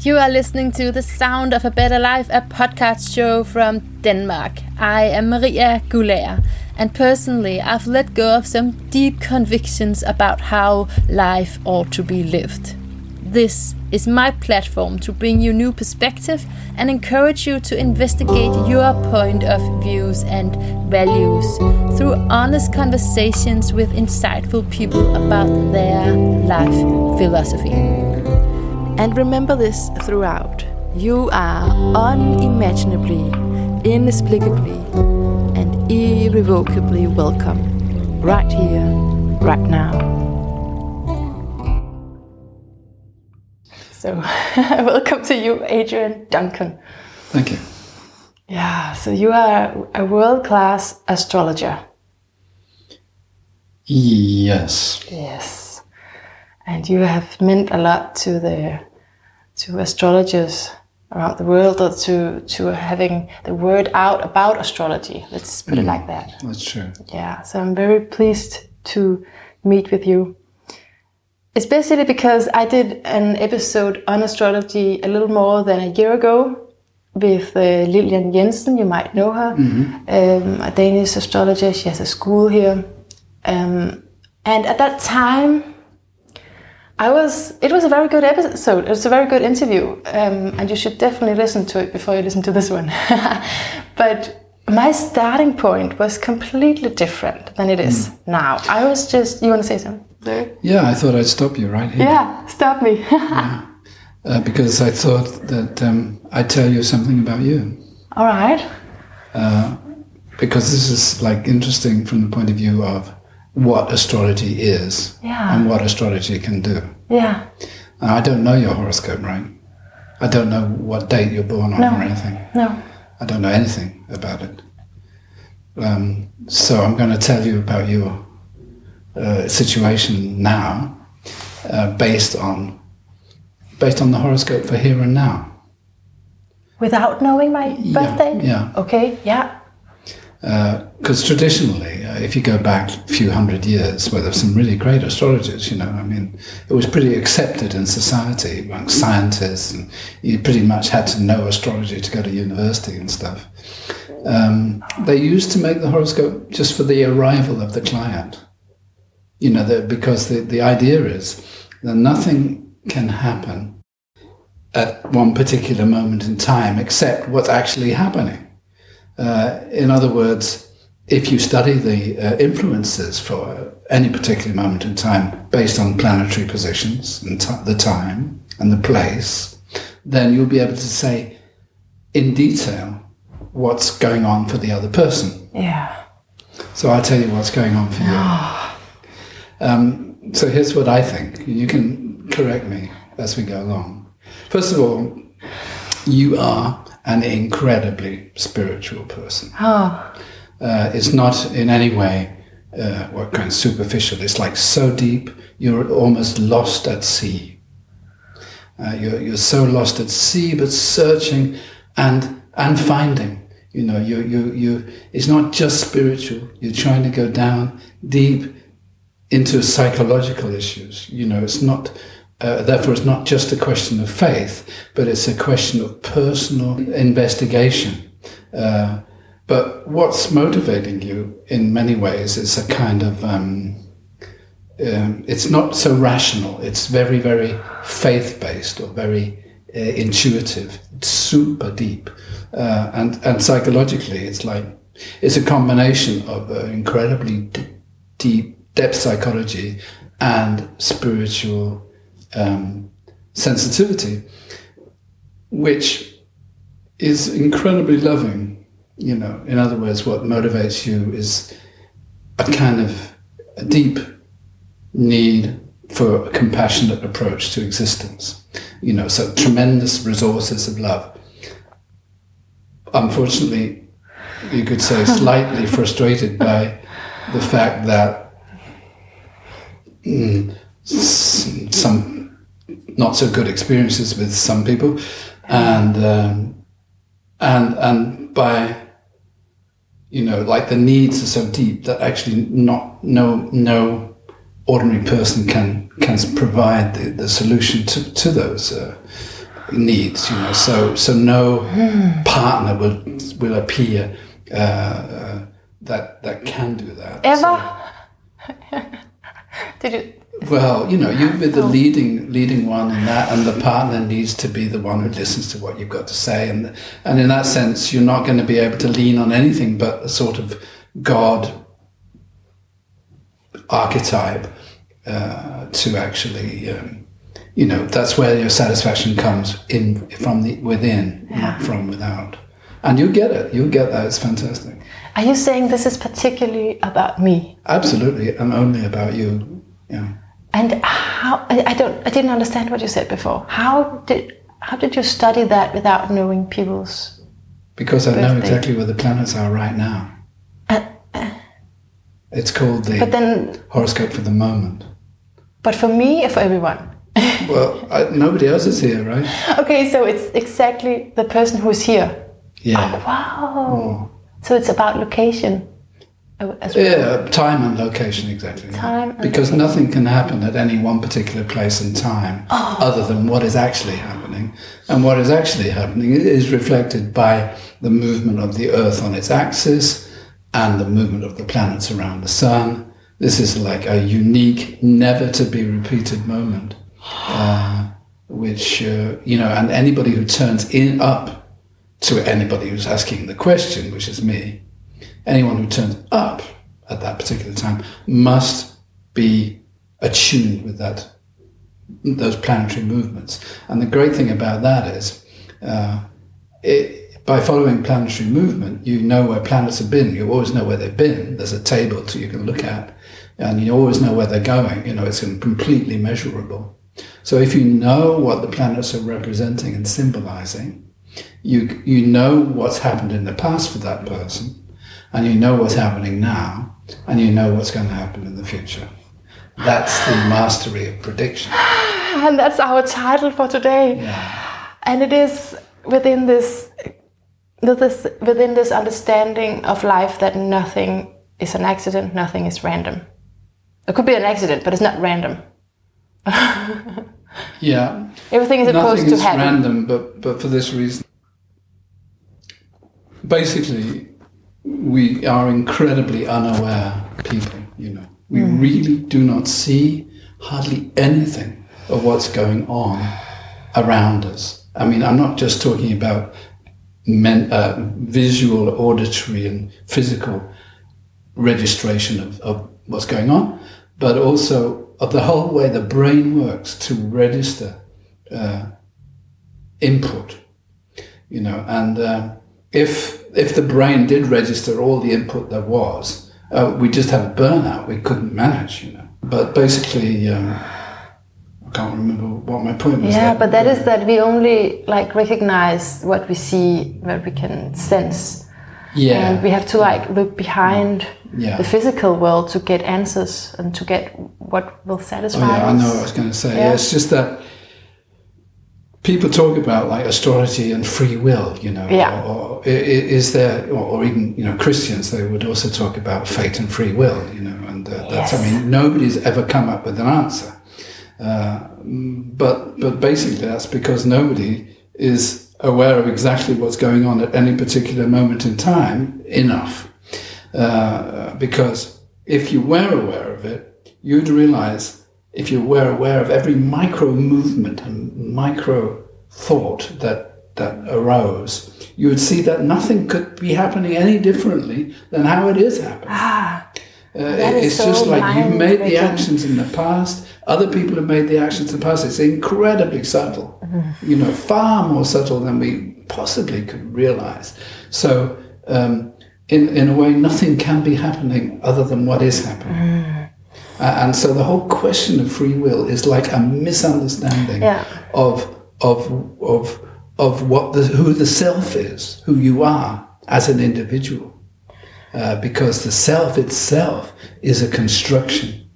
You are listening to The Sound of a Better Life, a podcast show from Denmark. I am Maria Gulager, and personally, I've let go of some deep convictions about how life ought to be lived. This is my platform to bring you new perspective and encourage you to investigate your point of views and values through honest conversations with insightful people about their life philosophy. And remember this throughout. You are unimaginably, inexplicably, and irrevocably welcome right here, right now. So, welcome to you, Adrian Duncan. Thank you. Yeah, so you are a world class astrologer. Yes. Yes and you have meant a lot to the to astrologers around the world or to to having the word out about astrology. Let's put mm, it like that. That's true. Yeah so i'm very pleased to meet with you. Especially because i did an episode on astrology a little more than a year ago with uh, Lilian Jensen, you might know her, mm-hmm. um, a Danish astrologer. She has a school here. Um, and at that time, I was. It was a very good episode. It was a very good interview, um, and you should definitely listen to it before you listen to this one. but my starting point was completely different than it is mm. now. I was just. You want to say something? Yeah, I thought I'd stop you right here. Yeah, stop me. yeah. Uh, because I thought that um, I'd tell you something about you. All right. Uh, because this is like interesting from the point of view of what astrology is yeah. and what astrology can do. Yeah. I don't know your horoscope, right? I don't know what date you're born on no. or anything. No. I don't know anything about it. Um, so I'm going to tell you about your uh, situation now, uh, based on based on the horoscope for here and now. Without knowing my birthday. Yeah. yeah. Okay. Yeah because traditionally, uh, if you go back a few hundred years, where there's some really great astrologers, you know, I mean, it was pretty accepted in society among scientists, and you pretty much had to know astrology to go to university and stuff. Um, they used to make the horoscope just for the arrival of the client, you know, the, because the, the idea is that nothing can happen at one particular moment in time except what's actually happening. Uh, in other words, if you study the uh, influences for any particular moment in time based on planetary positions and t- the time and the place, then you'll be able to say in detail what's going on for the other person. Yeah. So I'll tell you what's going on for you. um, so here's what I think. You can correct me as we go along. First of all, you are an incredibly spiritual person. Oh. Uh, it's not in any way uh, what kind of superficial. It's like so deep, you're almost lost at sea. Uh, you're, you're so lost at sea, but searching and and finding. You know, you you you. It's not just spiritual. You're trying to go down deep into psychological issues. You know, it's not uh, therefore, it's not just a question of faith, but it's a question of personal investigation. Uh, but what's motivating you in many ways is a kind of, um, um, it's not so rational, it's very, very faith based or very uh, intuitive, it's super deep. Uh, and, and psychologically, it's like, it's a combination of uh, incredibly deep depth psychology and spiritual um, sensitivity, which is incredibly loving. You know, in other words, what motivates you is a kind of a deep need for a compassionate approach to existence. You know, so tremendous resources of love. Unfortunately, you could say slightly frustrated by the fact that mm, some not so good experiences with some people, and um, and and by you know like the needs are so deep that actually not no no ordinary person can can provide the, the solution to, to those uh, needs. You know, so so no partner will will appear uh, uh, that that can do that. Ever? So- Did you? Well, you know, you be the leading leading one in that, and the partner needs to be the one who listens to what you've got to say, and and in that sense, you're not going to be able to lean on anything but a sort of God archetype uh, to actually, um, you know, that's where your satisfaction comes in from the within, not from without, and you get it. You get that. It's fantastic. Are you saying this is particularly about me? Absolutely, and only about you. Yeah. And how? I I don't. I didn't understand what you said before. How did? How did you study that without knowing people's? Because I know exactly where the planets are right now. Uh, It's called the But then, horoscope for the moment. but for me or for everyone? Well, I, nobody else is here, right? Okay, so it's exactly the person who's here. Yeah. Wow. So it's about location. As well. Yeah, time and location, exactly. Time and because nothing can happen at any one particular place and time Oh. other than what is actually happening. And what is actually happening is reflected by the movement of the Earth on its axis and the movement of the planets around the Sun. This is like a unique, never to be repeated moment, uh, which, uh, you know, and anybody who turns in up to anybody who's asking the question, which is me, anyone who turns up at that particular time must be attuned with that those planetary movements. And the great thing about that is, uh, it, by following planetary movement, you know where planets have been. You always know where they've been. There's a table to you can look at, and you always know where they're going. You know, it's completely measurable. So if you know what the planets are representing and symbolizing, you you know what's happened in the past for that person, and you know what's happening now, and you know what's going to happen in the future. That's the mastery of prediction. Ah, and that's our title for today. And it is within this, this within this understanding of life that nothing is an accident, nothing is random. It could be an accident, but it's not random. Yeah, Everything is supposed nothing to is happen. random, but but for this reason, basically, we are incredibly unaware people. You know, we Hmm. really do not see hardly anything of what's going on around us. I mean, I'm not just talking about men, uh, visual, auditory, and physical registration of, of what's going on, but also of the whole way the brain works to register uh, input. You know, and uh, if if the brain did register all the input there was, uh, we just have a burnout. We couldn't manage. You know, but basically. Um, I can't remember what my point was. Yeah, there. but that is that we only like recognize what we see, what we can sense, yeah, and we have to like look behind Yeah. the physical world to get answers and to get what will satisfy Oh yeah, I know what I was going to say. Yeah. Yeah, it's just that people talk about like astrology and free will, you know. Yeah. Or, or is there, or, even you know, Christians they would also talk about fate and free will, you know. And uh, that's, I mean, nobody's ever come up with an answer. Uh, but but basically, that's because nobody is aware of exactly what's going on at any particular moment in time enough. Uh, because if you were aware of it, you'd realize if you were aware of every micro movement and micro thought that that arose, you would see that nothing could be happening any differently than how it is happening. Ah, Uh, it's so just like you've made the actions in the past. Other people have made the actions in the past. It's incredibly subtle. Mm-hmm. You know, far more subtle than we possibly could realize. So, um, in in a way, nothing can be happening other than what is happening. Mm. Uh, and so, the whole question of free will is like a misunderstanding Yeah. of of of of what the who the self is, who you are as an individual uh, because the self itself is a construction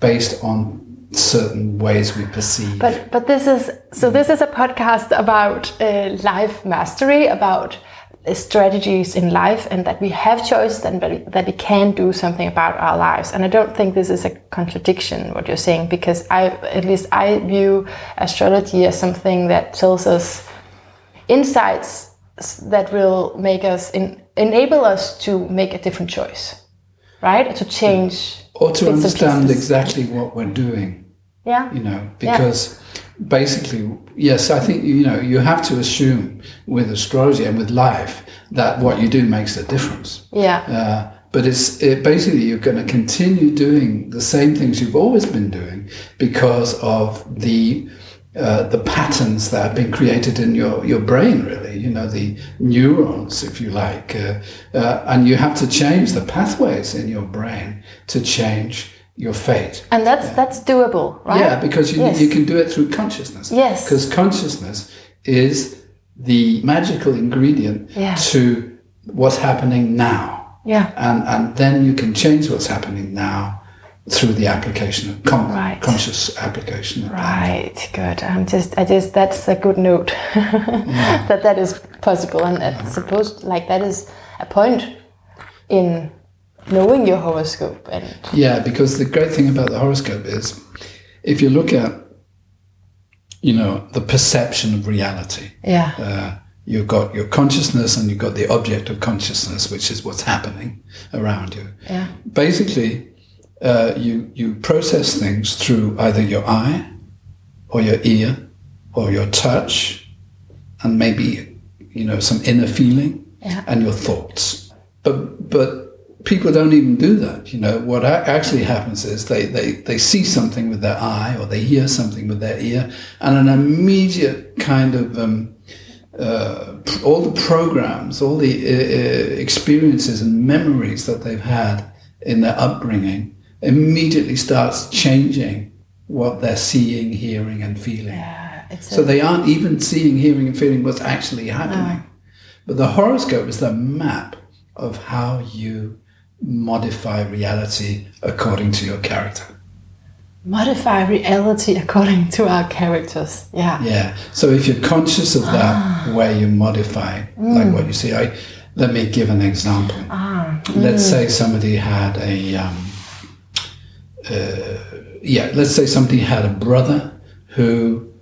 based on certain ways we perceive. But but this is so this is a podcast about uh, life mastery, about strategies in life and that we have choices and that we, that we can do something about our lives. And I don't think this is a contradiction what you're saying because I at least I view astrology as something that tells us insights that will make us in, enable us to make a different choice, right? To change or to understand exactly what we're doing. Yeah. You know, because yeah. basically, yes, I think you know you have to assume with astrology and with life that what you do makes a difference. Yeah. Uh, but it's it, basically you're going to continue doing the same things you've always been doing because of the uh, the patterns that have been created in your, your brain, really, you know, the neurons, if you like. Uh, uh, and you have to change the pathways in your brain to change your fate. And that's yeah. that's doable, right? Yeah, because you, yes. you can do it through consciousness. Yes. Because consciousness is the magical ingredient yeah. to what's happening now. Yeah. And, and then you can change what's happening now through the application of con- right. conscious application. right. Good. I'm just. I just. That's a good note. yeah. That that is possible, and it's supposed like that is a point in knowing your horoscope and. Yeah, because the great thing about the horoscope is, if you look at, you know, the perception of reality. Yeah. Uh, you've got your consciousness and you've got the object of consciousness, which is what's happening around you. Yeah. Basically, uh, you you process things through either your eye, or your ear, or your touch, and maybe you know some inner feeling yeah. and your thoughts. But but people don't even do that. You know what actually happens is they they they see something with their eye or they hear something with their ear, and an immediate kind of um, uh, all the programs, all the uh, uh experiences and memories that they've had in their upbringing immediately starts changing what they're seeing, hearing, and feeling. Yeah, so a, they aren't even seeing, hearing, and feeling what's actually happening. But the horoscope is the map of how you modify reality according to your character. Modify reality according to our characters. Yeah. Yeah. So if you're conscious of that, ah. where you modify, mm. like what you see, I let me give an example. Ah. Mm. Let's say somebody had a um, uh, yeah, let's say somebody had a brother who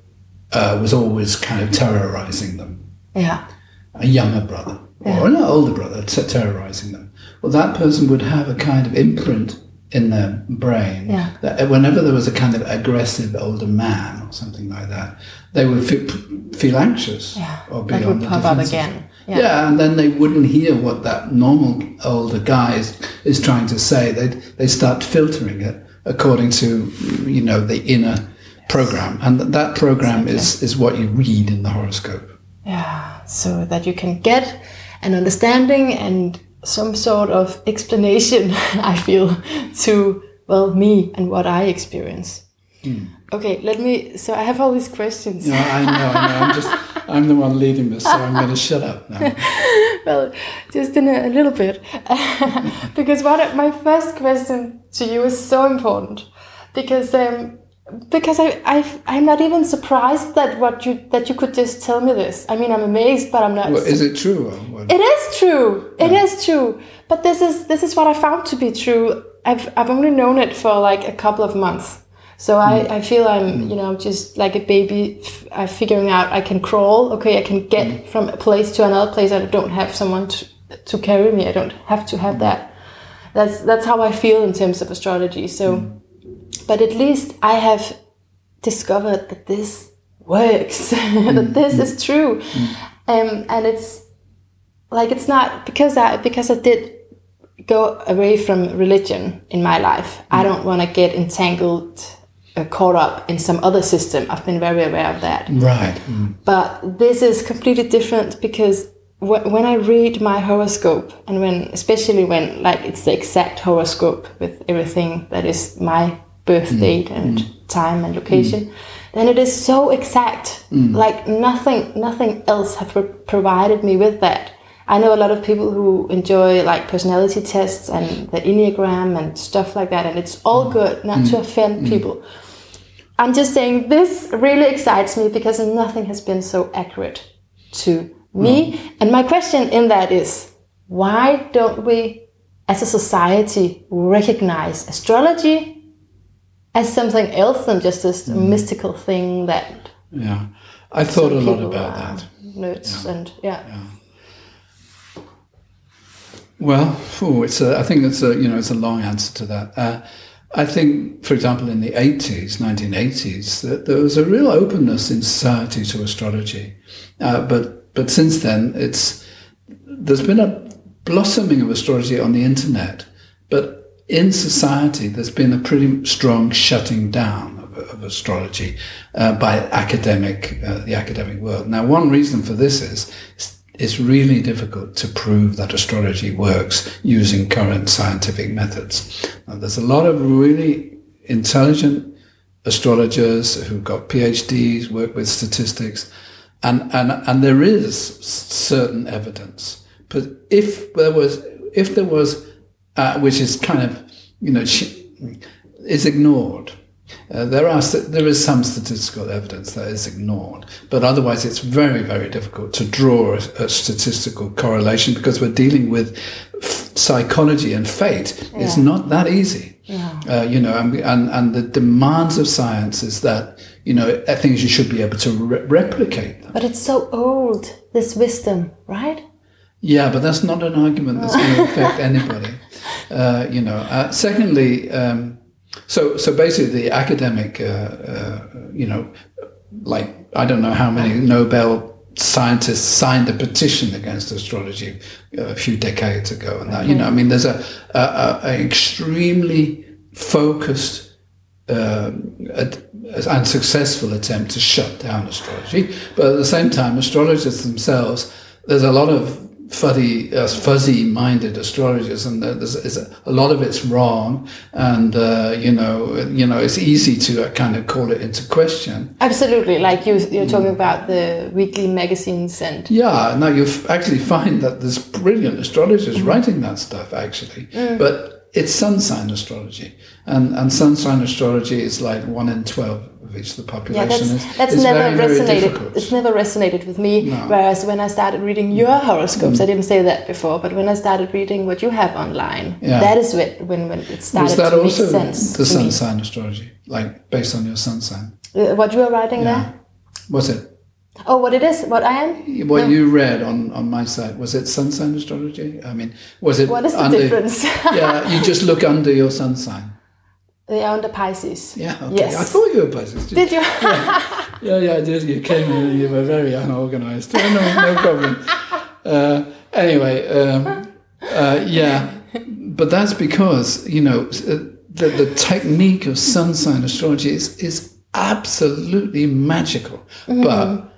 uh, was always kind of terrorizing them. Yeah. A younger brother yeah. or an older brother t- terrorizing them. Well, that person would have a kind of imprint in their brain yeah. that uh, whenever there was a kind of aggressive older man or something like that, they would feel, feel anxious yeah. or be that on would the pop defensive. up again. Yeah. yeah. and then they wouldn't hear what that normal older guy is, is trying to say. They they start filtering it according to you know the inner program, and that program exactly. is is what you read in the horoscope. Yeah, so that you can get an understanding and some sort of explanation. I feel to well me and what I experience. Mm. Okay, let me. So I have all these questions. No, I know, I know. I'm just, I'm the one leading this, so I'm going to shut up now. well, just in a, a little bit, because what my first question to you is so important, because um, because I, I I'm not even surprised that what you that you could just tell me this. I mean, I'm amazed, but I'm not. Well, is it true? It is true. It yeah. is true. But this is this is what I found to be true. I've I've only known it for like a couple of months. So I, mm. I feel I'm, mm. you know, just like a baby f- figuring out I can crawl. Okay, I can get mm. from a place to another place. I don't have someone to, to carry me. I don't have to have that. That's that's how I feel in terms of astrology. So, but at least I have discovered that this works. that this is true, um, and it's like it's not because I because I did go away from religion in my life. I don't want to get entangled uh, caught up in some other system. I've been very aware of that. Right. Mm. But this is completely different because wh- when I read my horoscope, and when, especially when like it's the exact horoscope with everything that is my birth mm. date and mm. time and location, mm. then it is so exact. Mm. Like nothing, nothing else have pro- provided me with that. I know a lot of people who enjoy like personality tests and the Enneagram and stuff like that, and it's all mm. good, not to offend people. I'm just saying this really excites me because nothing has been so accurate to me. And my question in that is, why don't we, as a society, recognize astrology as something else than just this mystical thing that Yeah, I thought a lot about are that. Nerds and yeah. Well, phew, it's a, I think it's a you know it's a long answer to that. Uh, I think, for example, in the 80s, 1980s, that there was a real openness in society to astrology, uh, but but since then, it's there's been a blossoming of astrology on the internet, but in society, there's been a pretty strong shutting down of, of astrology uh, by academic uh, the academic world. Now, one reason for this is it's really difficult to prove that astrology works using current scientific methods. Now, there's a lot of really intelligent astrologers who've got PhDs, work with statistics, and, and, and there is certain evidence. But if there was, if there was, uh, which is kind of, you know, is ignored. Uh, there are there is some statistical evidence that is ignored, but otherwise it's very very difficult to draw a, a statistical correlation because we're dealing with f- psychology and fate. Yeah. It's not that easy, Yeah. uh, you know, and, and and the demands of science is that you know things you should be able to re- replicate them. But it's so old, this wisdom, right? Yeah, but that's not an argument that's going to affect anybody. Uh, you know. Uh, secondly, um, so so basically, the academic, uh, uh, you know, like I don't know how many Nobel scientists signed a petition against astrology a few decades ago, and that you know, I mean, there's a, a, a, a extremely focused and successful attempt to shut down astrology. But at the same time, astrologers themselves, there's a lot of fuzzy, uh, fuzzy-minded astrologers, and there's, there's a, a lot of it's wrong. And uh, you know, you know, it's easy to uh, kind of call it into question. Absolutely. Like you, you're talking about the weekly magazines and Yeah, now you f- actually find that there's brilliant astrologers writing that stuff actually, but it's sun sign astrology, and and sun sign astrology is like one in twelve of the yeah, that's It's- that's it's never very, very resonated. difficult. It's never resonated with me. No. Mm. Whereas when I started reading your horoscopes, I didn't say that before, but when I started reading what you have online, Yeah. that is when when, when it started Was that to also make sense. the to sun me. sign astrology, like based on your sun sign? Uh, What you are writing Yeah. there? Was it Oh, what it is? What I am? what you read on, on my site? Was it sun sign astrology? I mean, was it What is the under? difference? yeah, you just look under your sun sign. They are under Pisces. Yeah, okay. Yes. I thought you were Pisces. Did you? Yeah, yeah, I did. You came in you were very unorganized. No, no, problem. Uh, anyway, um, uh, yeah, but that's because, you know, uh, the, the technique of sun sign astrology is, is absolutely magical. But,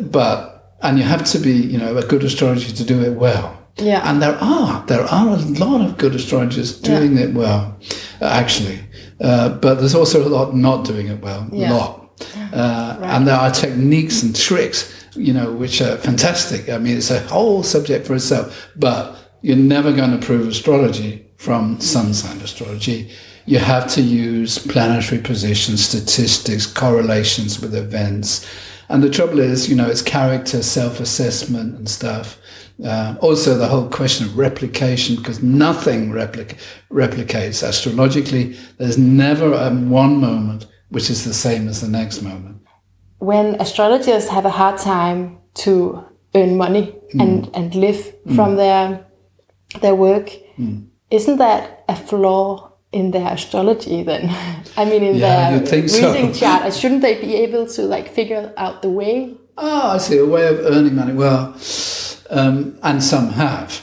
but, and you have to be, you know, a good astrologer to do it well. Yeah. And there are, there are a lot of good astrologers doing it well, actually. Uh, but there's also a lot not doing it well. Yeah. lot. Uh, And there are techniques and tricks, you know, which are fantastic. I mean, it's a whole subject for itself. But you're never going to prove astrology from sun sign astrology. You have to use planetary positions, statistics, correlations with events. And the trouble is, you know, it's character, self-assessment and stuff. Uh, also, the whole question of replication, because nothing replic- replicates astrologically. There's never a one moment which is the same as the next moment. when astrologers have a hard time to earn money Mm. and, and live from their their work, Mm. isn't that a flaw in their astrology then? I mean, in Yeah, their you'd so. reading chart, shouldn't they be able to like figure out the way? Oh, I see, a way of earning money. Well, um, and some have.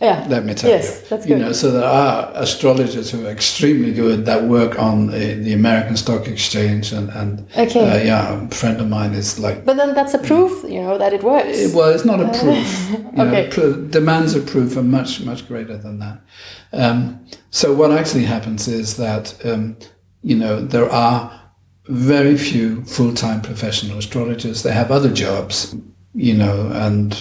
Yeah. Let me tell yes, you. that's You know, so there are astrologers who are extremely good that work on the, the American Stock Exchange, and, and Okay. uh, yeah, a friend of mine is like but then that's a proof, you know, that it works. It, Well, it's not a proof. You know, Okay. pr- demands of proof are much, much greater than that. Um, so what actually happens is that, um, you know, there are very few full-time professional astrologers. They have other jobs, you know, and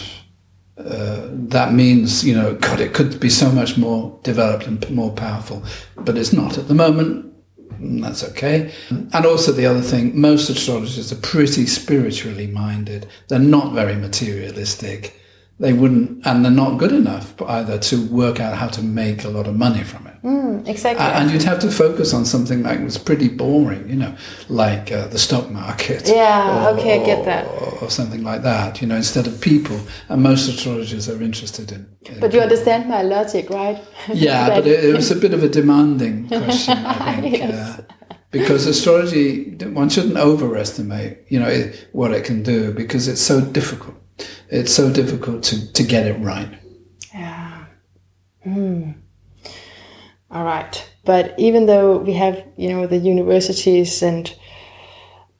uh, that means, you know, God, it could be so much more developed and more powerful, but it's not at the moment. mm, that's okay. And also the other thing, most astrologers are pretty spiritually minded. They're not very materialistic. They wouldn't, and they're not good enough either to work out how to make a lot of money from it. Mm, exactly. And you'd have to focus on something that was pretty boring, you know, like uh, the stock market. Yeah, or- okay, I get that. Or, or something like that, you know, instead of people. And most astrologers are interested in. in but you understand my logic, right? yeah, but it, it was a bit of a demanding question, I think. Yes. uh, because astrology, one shouldn't overestimate, you know, it, what it can do because it's so difficult. It's so difficult to, to get it right. Yeah. Hmm. All right. But even though we have, you know, the universities and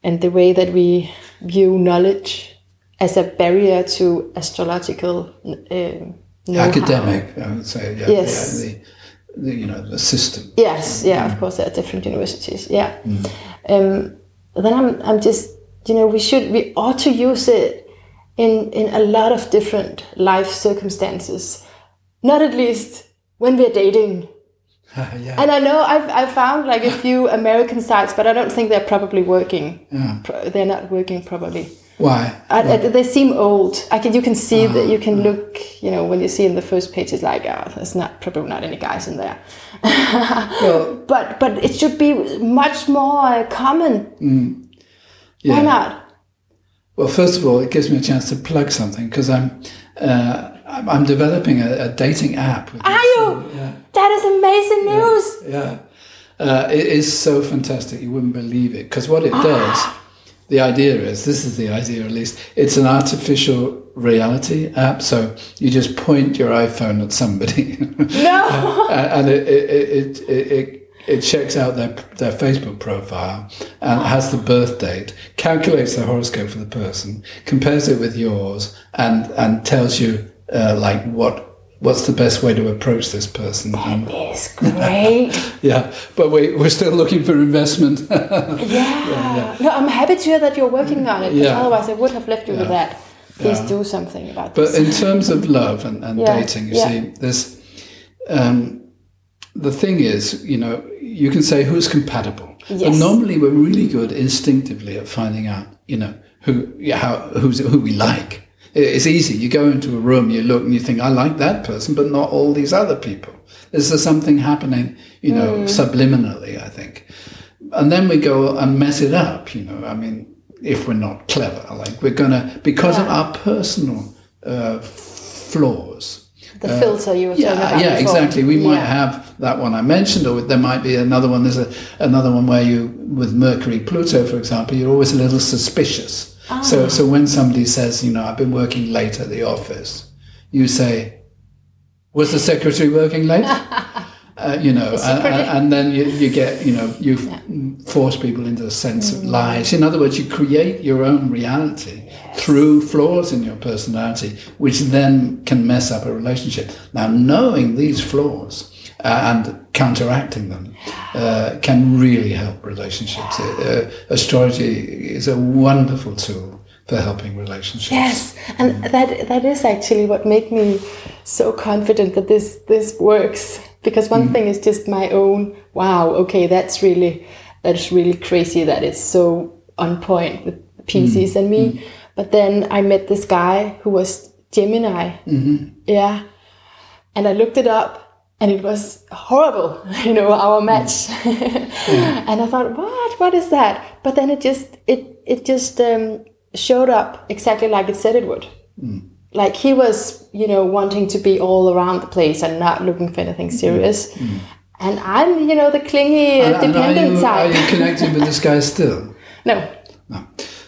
and the way that we view knowledge as a barrier to astrological um know-how. Academic, I would say. Yeah, Yes. yeah, the, the, you know, the system. Yes, yeah, of course there are different universities. Yeah. Um, then I'm I'm just you know we should we ought to use it in in a lot of different life circumstances, not at least when we're dating. yeah. And I know I've I've found like a few American sites, but I don't think they're probably working. Yeah. Pro- They're not working probably. Why? I, I- they seem old. I can you can see that you can look. You know when you see in the first page, it's like oh, there's not probably not any guys in there. Well, but but it should be much more uh, common. yeah. Why not? Well, first of all, it gives me a chance to plug something because I'm, uh, I'm I'm developing a, a dating app. Are this, you? uh, yeah. That is amazing news. Yeah. Uh, it is so fantastic. You wouldn't believe it. Because what it does, the idea is this is the idea at least, it's an artificial reality app. So you just point your iPhone at somebody No. and it, it, it, it, it, checks out their, their Facebook profile and has the birth date, calculates the horoscope for the person, compares it with yours, and, and tells you uh, like what what's the best way to approach this person. And- It's great. yeah, but we, we're still looking for investment. Yeah. No, I'm happy to hear that you're working on it. 'cause Yeah. Otherwise, I would have left you with that. Please Yeah. do something about this. but in terms of love and, and Yeah, dating, you yeah. see, there's um, the thing is, you know, you can say who's compatible. Yes. And normally we're really good instinctively at finding out, you know, who yeah, how who's who we like. It's easy. You go into a room, you look, and you think, "I like that person," but not all these other people. Is there something happening, you know, Hmm. subliminally? I think, and then we go and mess it up. You know, I mean, if we're not clever, like we're gonna because of our personal uh, flaws. The filter you were talking about. yeah, before. exactly. We might have that one I mentioned, or there might be another one. There's a, another one where you, with Mercury, Pluto, for example, you're always a little suspicious. Ah. So, so when somebody says, you know, I've been working late at the office, you say, was the secretary working late? uh, you know, and, and, and then you, you get, you know, you force people into a sense of lies. In other words, you create your own reality through flaws in your personality, which then can mess up a relationship. Now, knowing these flaws uh, and counteracting them uh, can really help relationships. Uh, astrology is a wonderful tool for helping relationships. Yes, and that that is actually what made me so confident that this this works. Because one mm. thing is just my own. Wow, okay, that's really that's really crazy that it's so on point with mm. Pisces and me. Mm. But then I met this guy who was Gemini. Mm-hmm. Yeah, and I looked it up. And it was horrible, you know, our match. and I thought, what? What is that? But then it just, it, it just um, showed up exactly like it said it would. Like he was, you know, wanting to be all around the place and not looking for anything mm-hmm. serious. Mm-hmm. And I'm, you know, the clingy, And- and are dependent you, are you connected with this guy still? no. No,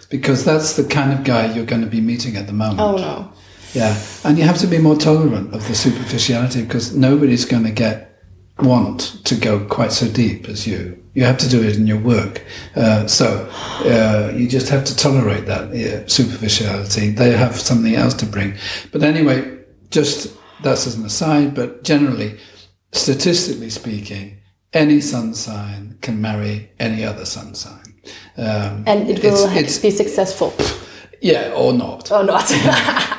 because that's the kind of guy you're going to be meeting at the moment. Oh no. Yeah, and you have to be more tolerant of the superficiality because nobody's going to get want to go quite so deep as you. You have to do it in your work, uh, so uh, you just have to tolerate that yeah, superficiality. They have something else to bring. But anyway, just that's as an aside. But generally, statistically speaking, any sun sign can marry any other sun sign. Um, And it will ha- it's- be successful yeah, or not or not.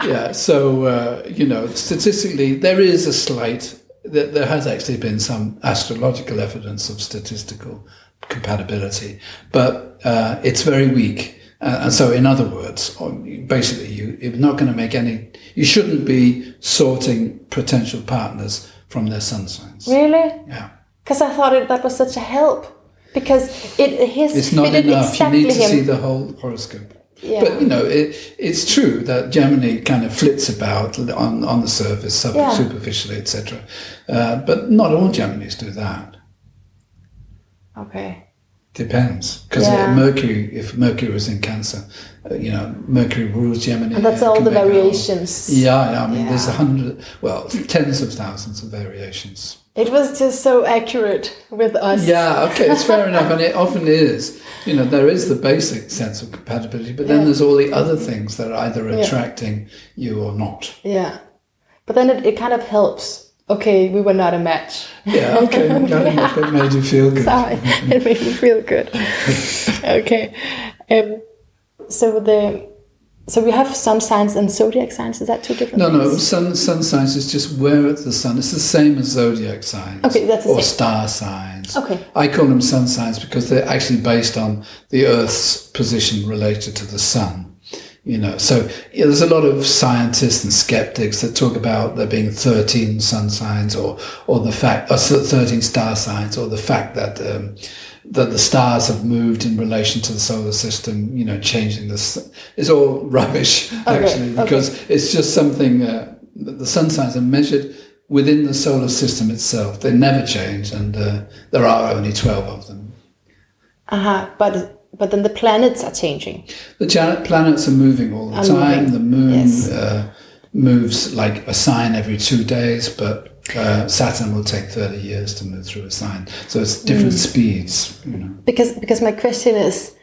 yeah, so uh, you know, statistically, there is a slight. There, there has actually been some astrological evidence of statistical compatibility, but uh, it's very weak. Uh, and so, in other words, basically, you, you're not going to make any. You shouldn't be sorting potential partners from their sun signs. Really? Yeah. Because I thought it, that was such a help. Because it his It's not fitted enough. exactly you need to him. see the whole horoscope. Yeah. But you know, it, it's true that Gemini kind of flits about on, on the surface, sub- Yeah. superficially, etc. Uh, but not all Geminis do that. okay. Depends, because Yeah. Mercury, if Mercury was in Cancer, uh, you know, Mercury rules Gemini. And that's all can the make a whole- variations. Yeah, yeah, I mean, there's a hundred, well, tens of thousands of variations. It was just so accurate with us. Yeah, okay, it's fair enough, and it often is. You know, there is the basic sense of compatibility, but then Yeah. there's all the other things that are either attracting you or not. Yeah. But then it, it kind of helps. Okay, we were not a match. Yeah, okay, I'm glad enough it made you feel good. Sorry, it made me feel good. okay. Um, so the so we have sun signs and zodiac signs. Is that two different? No, no, sun sun signs is just where the sun. It's the same as zodiac signs. Okay, that's the or same. star signs. Okay. I call them sun signs because they're actually based on the Earth's position related to the sun. You know, so yeah, there's a lot of scientists and skeptics that talk about there being 13 sun signs, or or the fact, or 13 star signs, or the fact that. Um, that the stars have moved in relation to the solar system, you know, changing this. It's all rubbish, actually, okay. because it's just something uh, that the sun signs are measured within the solar system itself. They never change, and uh, there are only 12 of them. Uh-huh. But but then the planets are changing. The planets are moving all the Are time. moving, The moon yes. uh, moves like a sign every two days, but uh, Saturn will take 30 years to move through a sign. So it's different Mm. speeds, you know. Because because my question is,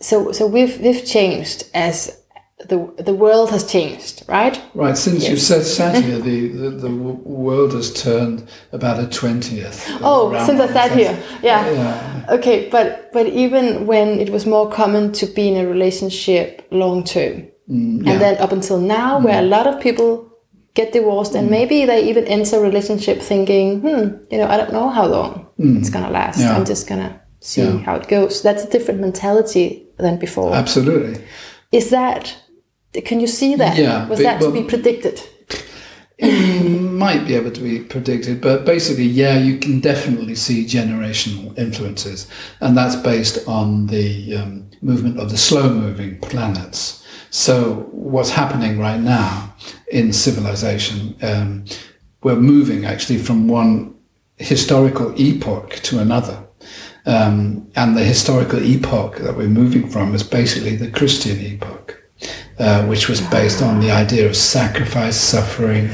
so so we've we've changed as the the world has changed, right? Right, since you said sat here, the, the, the world has turned about a 20th. Oh, since I sat here, yeah. Yeah. Okay, but but even when it was more common to be in a relationship long term, Mm, and then up until now, where a lot of people get divorced, Mm. and maybe they even enter a relationship thinking, hmm, you know, I don't know how long it's gonna last. Mm. Yeah. I'm just gonna see Yeah. how it goes. That's a different mentality than before. Absolutely. Is that? Can you see that? Yeah, Was but- that to be predicted? might be able to be predicted, but basically, yeah, you can definitely see generational influences, and that's based on the um, movement of the slow-moving planets. So, what's happening right now in civilization? Um, we're moving actually from one historical epoch to another. Um, and the historical epoch that we're moving from is basically the Christian epoch, uh, which was based on the idea of sacrifice, suffering,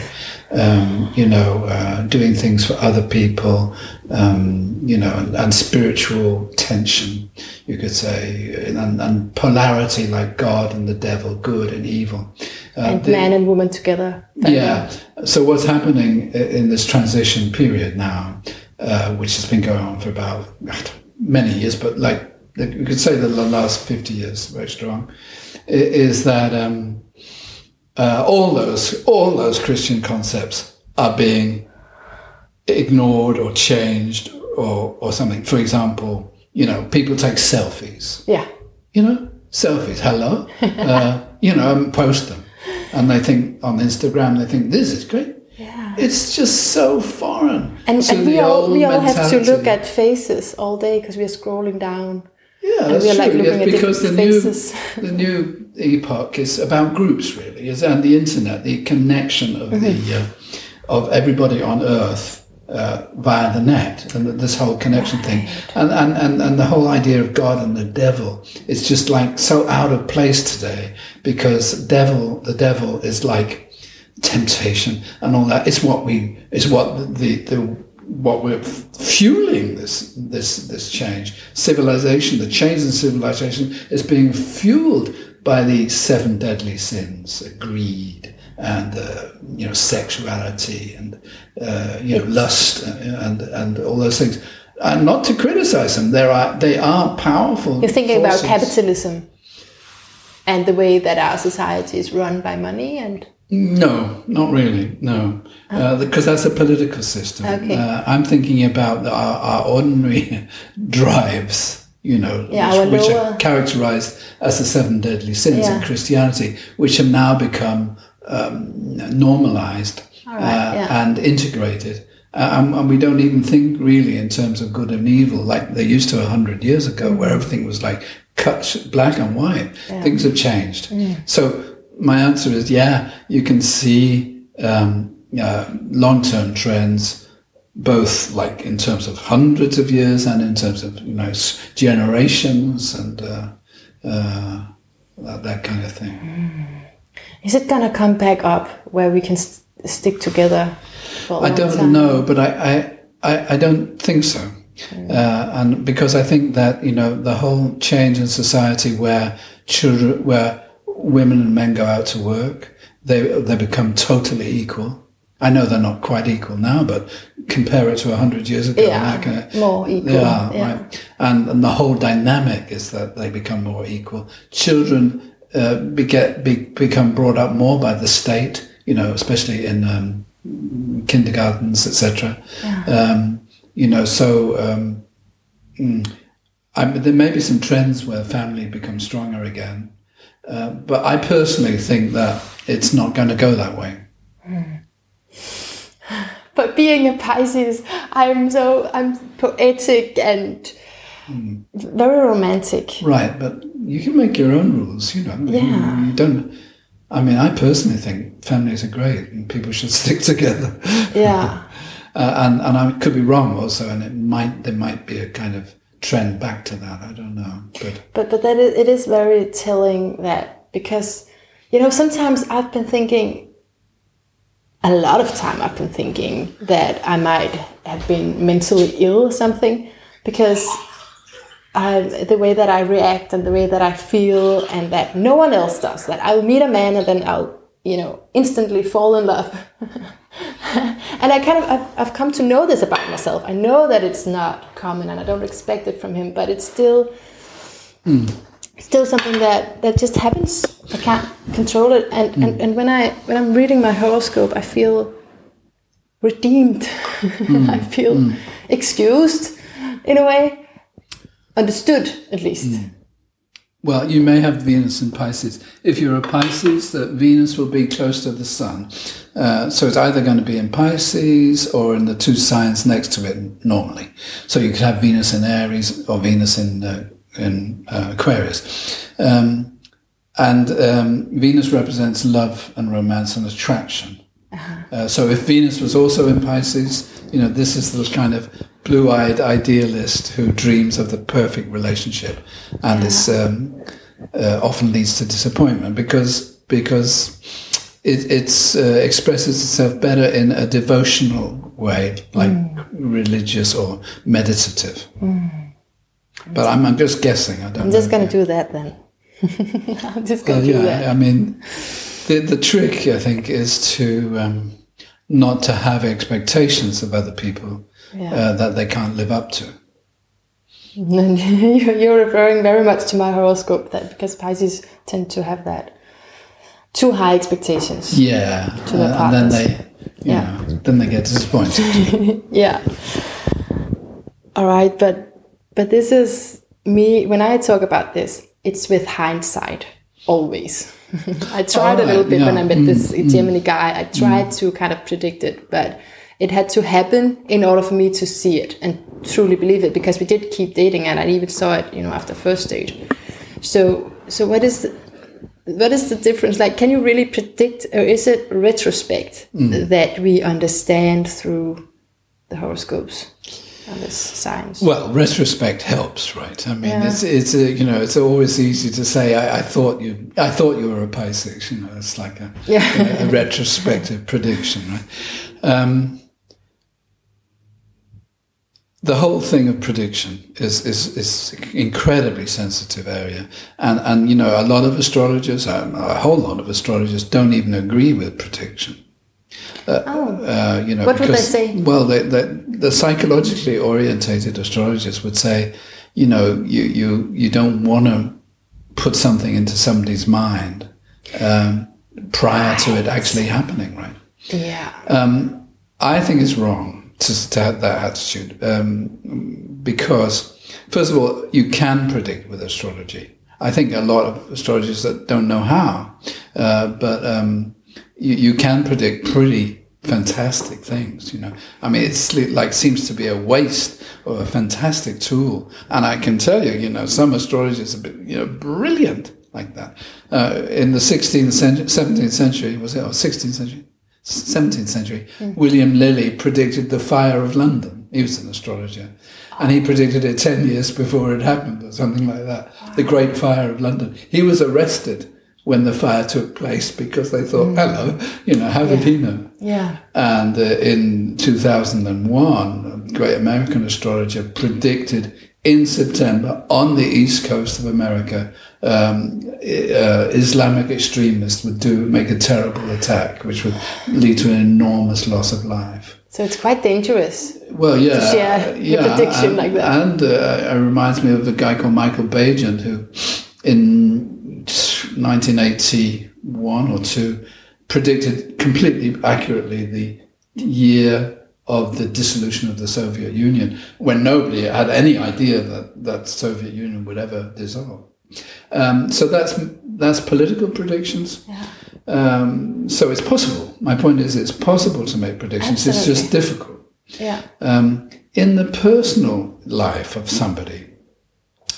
um, you know, uh, doing things for other people, um, you know, and, and spiritual tension, you could say, and, and polarity like God and the devil, good and evil. Uh, And the- man and woman together. yeah. So what's happening in this transition period now, uh, which has been going on for about many years, but like you could say the last fifty years, very strong, is that um, uh, all those all those Christian concepts are being ignored or changed or or something. For example, you know, people take selfies Yeah. you know, selfies, hello, uh, you know, and post them. And they think on Instagram, they think this is great. Yeah. It's just so foreign. And, and we all we all have to look at faces all day because we are scrolling down. Yeah, and that's we are, like, true. looking yes, at because the new the new epoch is about groups, really, is and the internet, the connection of Mm-hmm. the uh, of everybody on Earth uh, via the net, and this whole connection thing, and, and and and the whole idea of God and the devil is just like so out of place today because devil, the devil is like temptation and all that. It's what we, it's what the the what we're fueling this this this change. Civilization, the change in civilization is being fueled by the seven deadly sins: greed and uh, you know sexuality and uh, you know lust uh, and and all those things. And not to criticize them, there are they are powerful. You're thinking about capitalism and the way that our society is run by money and No, not really. No, because that's a political system. Okay. Uh, I'm thinking about the, our, our ordinary drives. You know, Yeah, which, which are characterized as the seven deadly sins in Christianity, which have now become um, normalized right, uh, yeah. and integrated. Uh, and, and we don't even think really in terms of good and evil like they used to a hundred years ago, where everything was like cut black and white. Things have changed. So my answer is yeah, you can see um, uh, long-term trends, both like in terms of hundreds of years and in terms of you know generations and uh, uh, that, that kind of thing. Is it gonna come back up where we can st- stick together? For a I don't time? know, but I, I, I, I don't think so. Uh, and because I think that you know the whole change in society where children, where women and men go out to work, they they become totally equal. I know they're not quite equal now, but compare it to hundred years ago, Yeah, kind more equal, They are, yeah. right? And, and the whole dynamic is that they become more equal. Children uh, be, get, be, become brought up more by the state, you know, especially in um, kindergartens, etc. Um, you know, so um, mm, I, there may be some trends where family becomes stronger again, uh, but I personally think that it's not going to go that way. But being a Pisces, I'm so I'm poetic and very romantic. Right, but you can make your own rules, you know. Yeah. You don't. I mean, I personally think families are great and people should stick together. Yeah. Uh, and and I could be wrong also, and it might there might be a kind of trend back to that. I don't know, but But but that it is very telling that because you know sometimes I've been thinking a lot of time I've been thinking that I might have been mentally ill or something because I, the way that I react and the way that I feel and that no one else does that I'll meet a man and then I'll you know instantly fall in love. And I kind of I've, I've come to know this about myself. I know that it's not common and I don't expect it from him but it's still hmm. still something that that just happens. I can't control it, and and, hmm. and when I when I'm reading my horoscope, I feel redeemed. Hmm. I feel excused in a way, understood at least. Well, you may have Venus in Pisces. If you're a Pisces, that Venus will be close to the Sun, uh, so it's either going to be in Pisces or in the two signs next to it normally. So you could have Venus in Aries or Venus in uh, in uh, Aquarius. Um, and um, Venus represents love and romance and attraction. Uh, so if Venus was also in Pisces, you know, this is the kind of blue-eyed idealist who dreams of the perfect relationship, and this um, uh, often leads to disappointment because because it it's, uh, expresses itself better in a devotional way, like religious or meditative. But I'm, I'm just guessing. I don't. I'm just gonna do that then. I'm just gonna Well, do yeah, that. I mean, the the trick I think is to um, not to have expectations of other people Yeah. uh, that they can't live up to. And you're referring very much to my horoscope that because Pisces tend to have that too high expectations. Yeah, To their uh, and then they, you Yeah. know, then they get disappointed. Yeah. All right, but but this is me when I talk about this, it's with hindsight always. I tried a little bit when. I met this Gemini guy. I tried to kind of predict it, but it had to happen in order for me to see it and truly believe it because we did keep dating and I even saw it, you know, after first date. So so what is the, what is the difference? Like, can you really predict, or is it retrospect that we understand through the horoscopes and this science? well, retrospect helps, right? I mean, Yeah. it's it's a, you know it's always easy to say I, I thought you I thought you were a Pisces. You know, it's like a, Yeah. a, a retrospective prediction, right? Um, the whole thing of prediction is is is incredibly sensitive area, and and you know a lot of astrologers, um, a whole lot of astrologers, don't even agree with prediction. Uh, you know, Oh. What would they say? Well, the, the, the psychologically orientated astrologers would say, you know, you you you don't want to put something into somebody's mind um, prior to it actually happening, right? Yeah. Um, I think it's wrong to, to have that attitude um, because, first of all, you can predict with astrology. I think a lot of astrologers that don't know how, uh, but um, you, you can predict pretty fantastic things. You know, I mean, it's like seems to be a waste of a fantastic tool. And I can tell you, you know, some astrologers are, you know, brilliant like that. Uh, in the 16th century, 17th century, was it, or 16th century? 17th century, mm. William Lilly predicted the fire of London. He was an astrologer. And he predicted it 10 years before it happened, or something like that. The Great Fire of London. He was arrested when the fire took place because they thought, mm. hello, you know, how did he know? Yeah. And uh, in 2001, a great American astrologer predicted in September on the east coast of America, um, uh, Islamic extremists would do make a terrible attack, which would lead to an enormous loss of life. So it's quite dangerous. Well, yeah, to share yeah, prediction and, like that. And uh, it reminds me of a guy called Michael Baigent, who in 1981 or two predicted completely accurately the year of the dissolution of the Soviet Union when nobody had any idea that that Soviet Union would ever dissolve. Um, so that's that's political predictions. Yeah. Um, so it's possible. My point is, it's possible to make predictions. Absolutely. It's just difficult. Yeah. Um, in the personal life of somebody,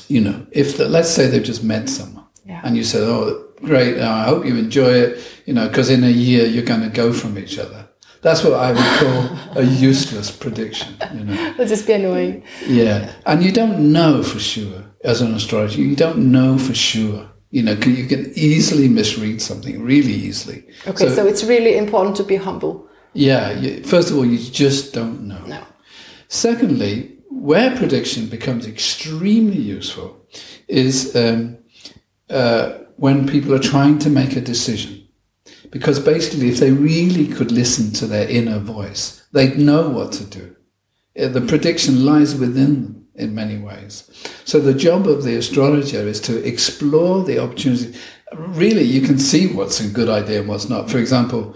you know, if the, let's say they've just met someone, yeah. and you said, "Oh, great! I hope you enjoy it," you know, because in a year you're going to go from each other. That's what I would call a useless prediction. You know, it'll just be annoying. Yeah, and you don't know for sure as an astrologer. You don't know for sure. You know, you can easily misread something really easily. Okay, so, so it's really important to be humble. Yeah, you, first of all, you just don't know. No. Secondly, where prediction becomes extremely useful is um, uh, when people are trying to make a decision. Because basically, if they really could listen to their inner voice, they'd know what to do. Uh, the prediction lies within them in many ways. So the job of the astrologer is to explore the opportunity. Really, you can see what's a good idea and what's not. For example,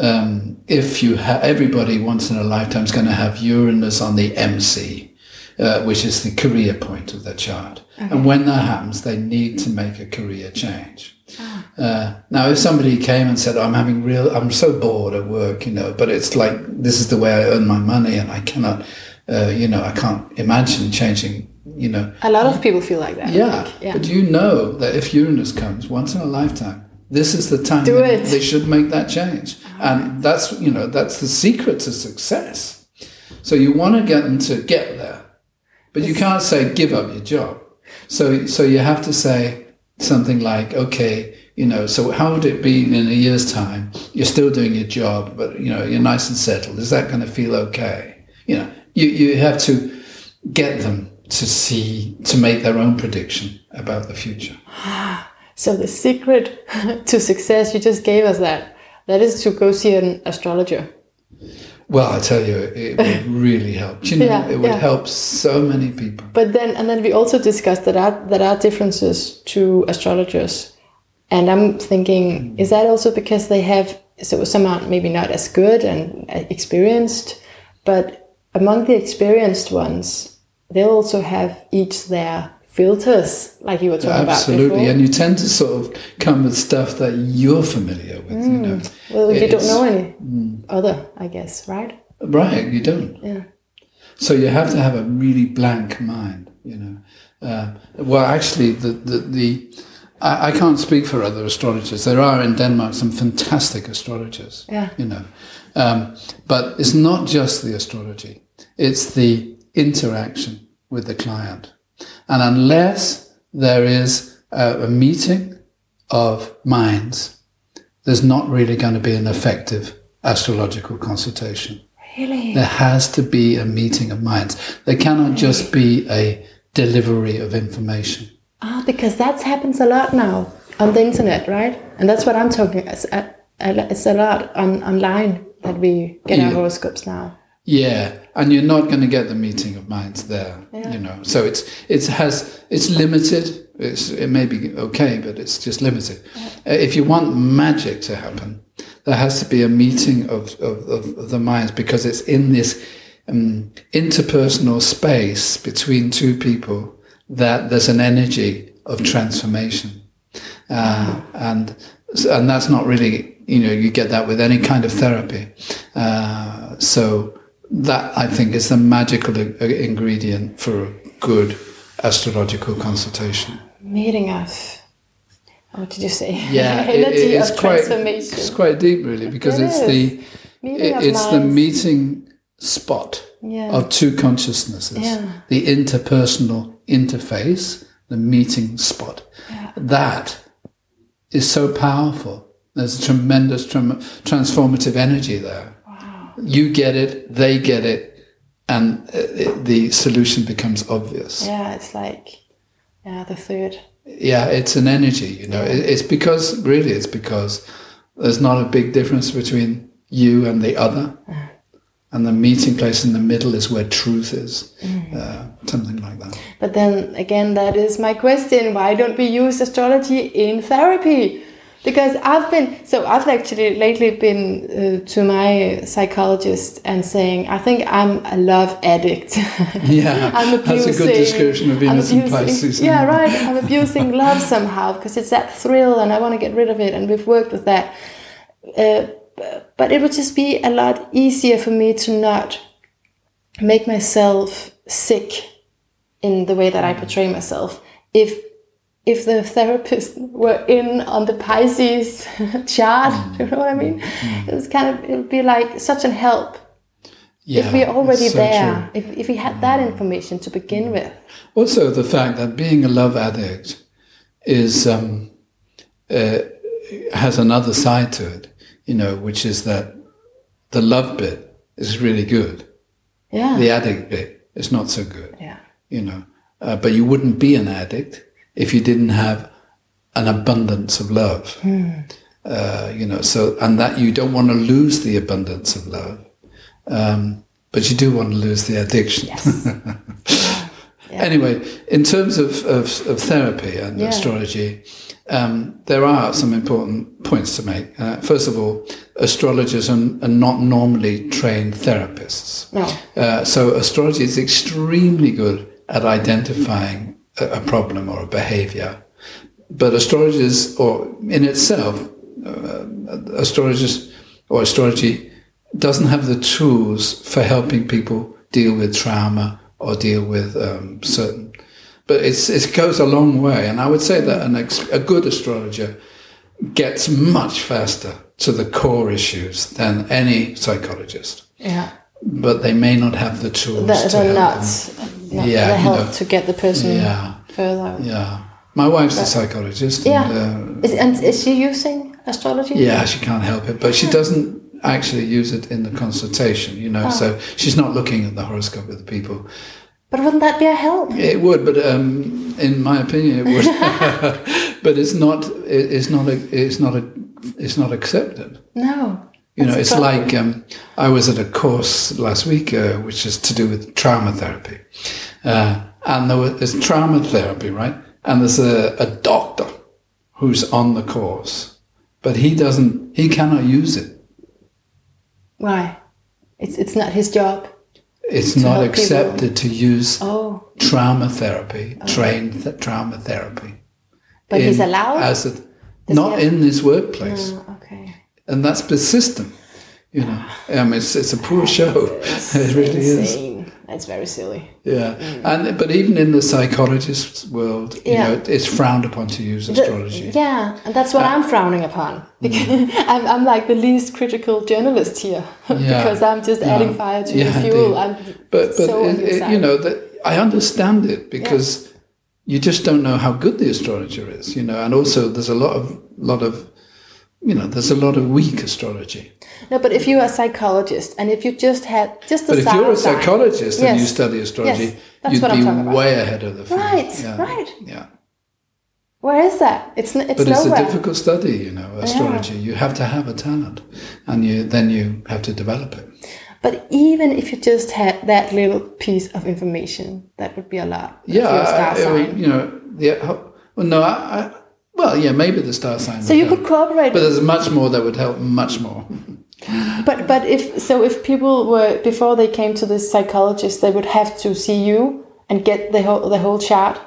um, if you have everybody once in a lifetime is going to have Uranus on the MC, uh, which is the career point of their chart. Okay. And when that happens, they need to make a career change. Ah. Uh, now, if somebody came and said, "I'm having real, I'm so bored at work," you know, but it's like this is the way I earn my money, and I cannot, uh, you know, I can't imagine changing. You know, a lot of people feel like that. Yeah, yeah. but you know that if Uranus comes once in a lifetime, this is the time they should make that change, and that's you know that's the secret to success. So you want to get them to get there, but you can't say give up your job. So so you have to say something like, okay, you know, so how would it be in a year's time? You're still doing your job, but you know, you're nice and settled. Is that going to feel okay? You know, you, you have to get them to see, to make their own prediction about the future. So the secret to success, you just gave us that. That is to go see an astrologer. Well, I tell you, it would really help. You know, yeah, it would yeah. help so many people. But then, and then we also discussed that are, there are differences to astrologers, and I'm thinking, hmm. is that also because they have so some are maybe not as good and uh, experienced, but among the experienced ones, they'll also have each their filters, like you were talking Absolutely. about. Absolutely, and you tend to sort of come with stuff that you're familiar with. Mm. You know, well, you don't know any mm. other, I guess, right? Right, you don't. Yeah. So you have to have a really blank mind. You know, uh, well, actually, the the, the I, I, can't speak for other astrologers. There are in Denmark some fantastic astrologers. Yeah. You know, um, but it's not just the astrology; it's the interaction with the client and unless there is a, a meeting of minds, there's not really going to be an effective astrological consultation. Really? There has to be a meeting of minds. There cannot just be a delivery of information. Ah, oh, because that happens a lot now on the internet, right? And that's what I'm talking. It's a, it's a lot on online that we get yeah. our horoscopes now. Yeah, and you're not going to get the meeting of minds there. Yeah. You know, so it's it has it's limited It's, it may be okay, but it's just limited. Uh, if you want magic to happen, there has to be a meeting of, of, of, of the minds because it's in this um, interpersonal space between two people that there's an energy of transformation. Uh, and and that's not really you know you get that with any kind of therapy. Uh, so that I think is the magical uh, ingredient for a good astrological consultation. Meeting us. Oh, what did you say? Yeah, it- Energy it's quite it's quite deep really because It it's is. the Meeting it- it's the meeting spot Yeah. of two consciousnesses, Yeah. the interpersonal interface, the meeting spot. That is so powerful. There's a tremendous transformative energy there. You get it, they get it, and uh, the solution becomes obvious. Yeah, it's like yeah, the third. Yeah, it's an energy, you know. It's because, really, it's because there's not a big difference between you and the other. And the meeting place in the middle is where truth is. Uh, something like that. But then again, that is my question. Why don't we use astrology in therapy? Because I've been, so I've actually lately been uh, to my psychologist and saying, I think I'm a love addict. Yeah, I'm that's a good description of Venus in abusing- Pisces. Yeah, right. I'm abusing love somehow because it's that thrill and I want to get rid of it. And we've worked with that. Uh, but it would just be a lot easier for me to not make myself sick in the way that I portray myself if if the therapist were in on the Pisces chart, you know what I mean? It was kind of it would be like such an help Yeah, if we're already so there. true. If if we had that information to begin with. Also, the fact that being a love addict is um, uh, has another side to it, you know, which is that the love bit is really good. Yeah. The addict bit is not so good. Yeah. you know. Uh, but you wouldn't be an addict if you didn't have an abundance of love. Uh, you know, so and that you don't want to lose the abundance of love, um, but you do want to lose the addiction. Anyway, in terms of, of, of therapy and Yeah. astrology, um, there are some important points to make. Uh, first of all, astrologers are, are not normally trained therapists. No. Uh, so astrology is extremely good at identifying a, problem or a behavior. But astrologers, or in itself, uh, astrologers or astrology doesn't have the tools for helping people deal with trauma or deal with um, certain. But it's, it goes a long way, and I would say that an ex- a good astrologer gets much faster to the core issues than any psychologist Yeah. but they may not have the tools The, to the help nuts. them. Not Yeah, the you help know. to get the person Yeah, further. yeah. My wife's a psychologist. Yeah. And, uh, Is, and is she using astrology? yeah, she can't help it, but she doesn't actually use it in the consultation. You Oh. know, so she's not looking at the horoscope of the people. But wouldn't that be a help? It would, but um, in my opinion, it would. but it's not. It, it's not. A, it's not a. It's not accepted. No. You know, it's like um, I was at a course last week, uh, which is to do with trauma therapy, uh, and there was there's trauma therapy, right? And there's a, a doctor who's on the course, but he doesn't, he cannot use it. Why? It's it's not his job. It's not help people. accepted to use Oh, trauma therapy, trained th- trauma therapy. but he's allowed. as a, not in this workplace, Oh. And that's persistent. You know, I mean, um, it's, it's a poor show. it really is. Insane. That's very silly. Yeah, mm. and but even in the psychologist's world, you Yeah. know, it's frowned upon to use astrology. Yeah, and that's what uh, I'm frowning upon. Because mm. I'm, I'm like the least critical journalist here. because I'm just adding fire to Yeah, the fuel. I'm But but so it, it- you know that I understand it because you just don't know how good the astrologer is. You know, and also there's a lot of lot of you know there's a lot of weak astrology. No, but if you're a psychologist and if you just had just the But if you're a star sign- psychologist and you study astrology, Yes, you'd be way ahead of the field. Right, Yeah. right. Yeah. Where is that? It's n- it's But it's nowhere. a difficult study, you know, astrology. You have to have a talent, and you then you have to develop it. But even if you just had that little piece of information, that would be a lot. Yeah, I- I mean, you know, the ho- Well, no, I, I well, yeah, maybe the star sign. So you could cooperate. But there's much more that would help. Much more. But but if so, if people were before they came to this psychologist, they would have to see you and get the whole the whole chart.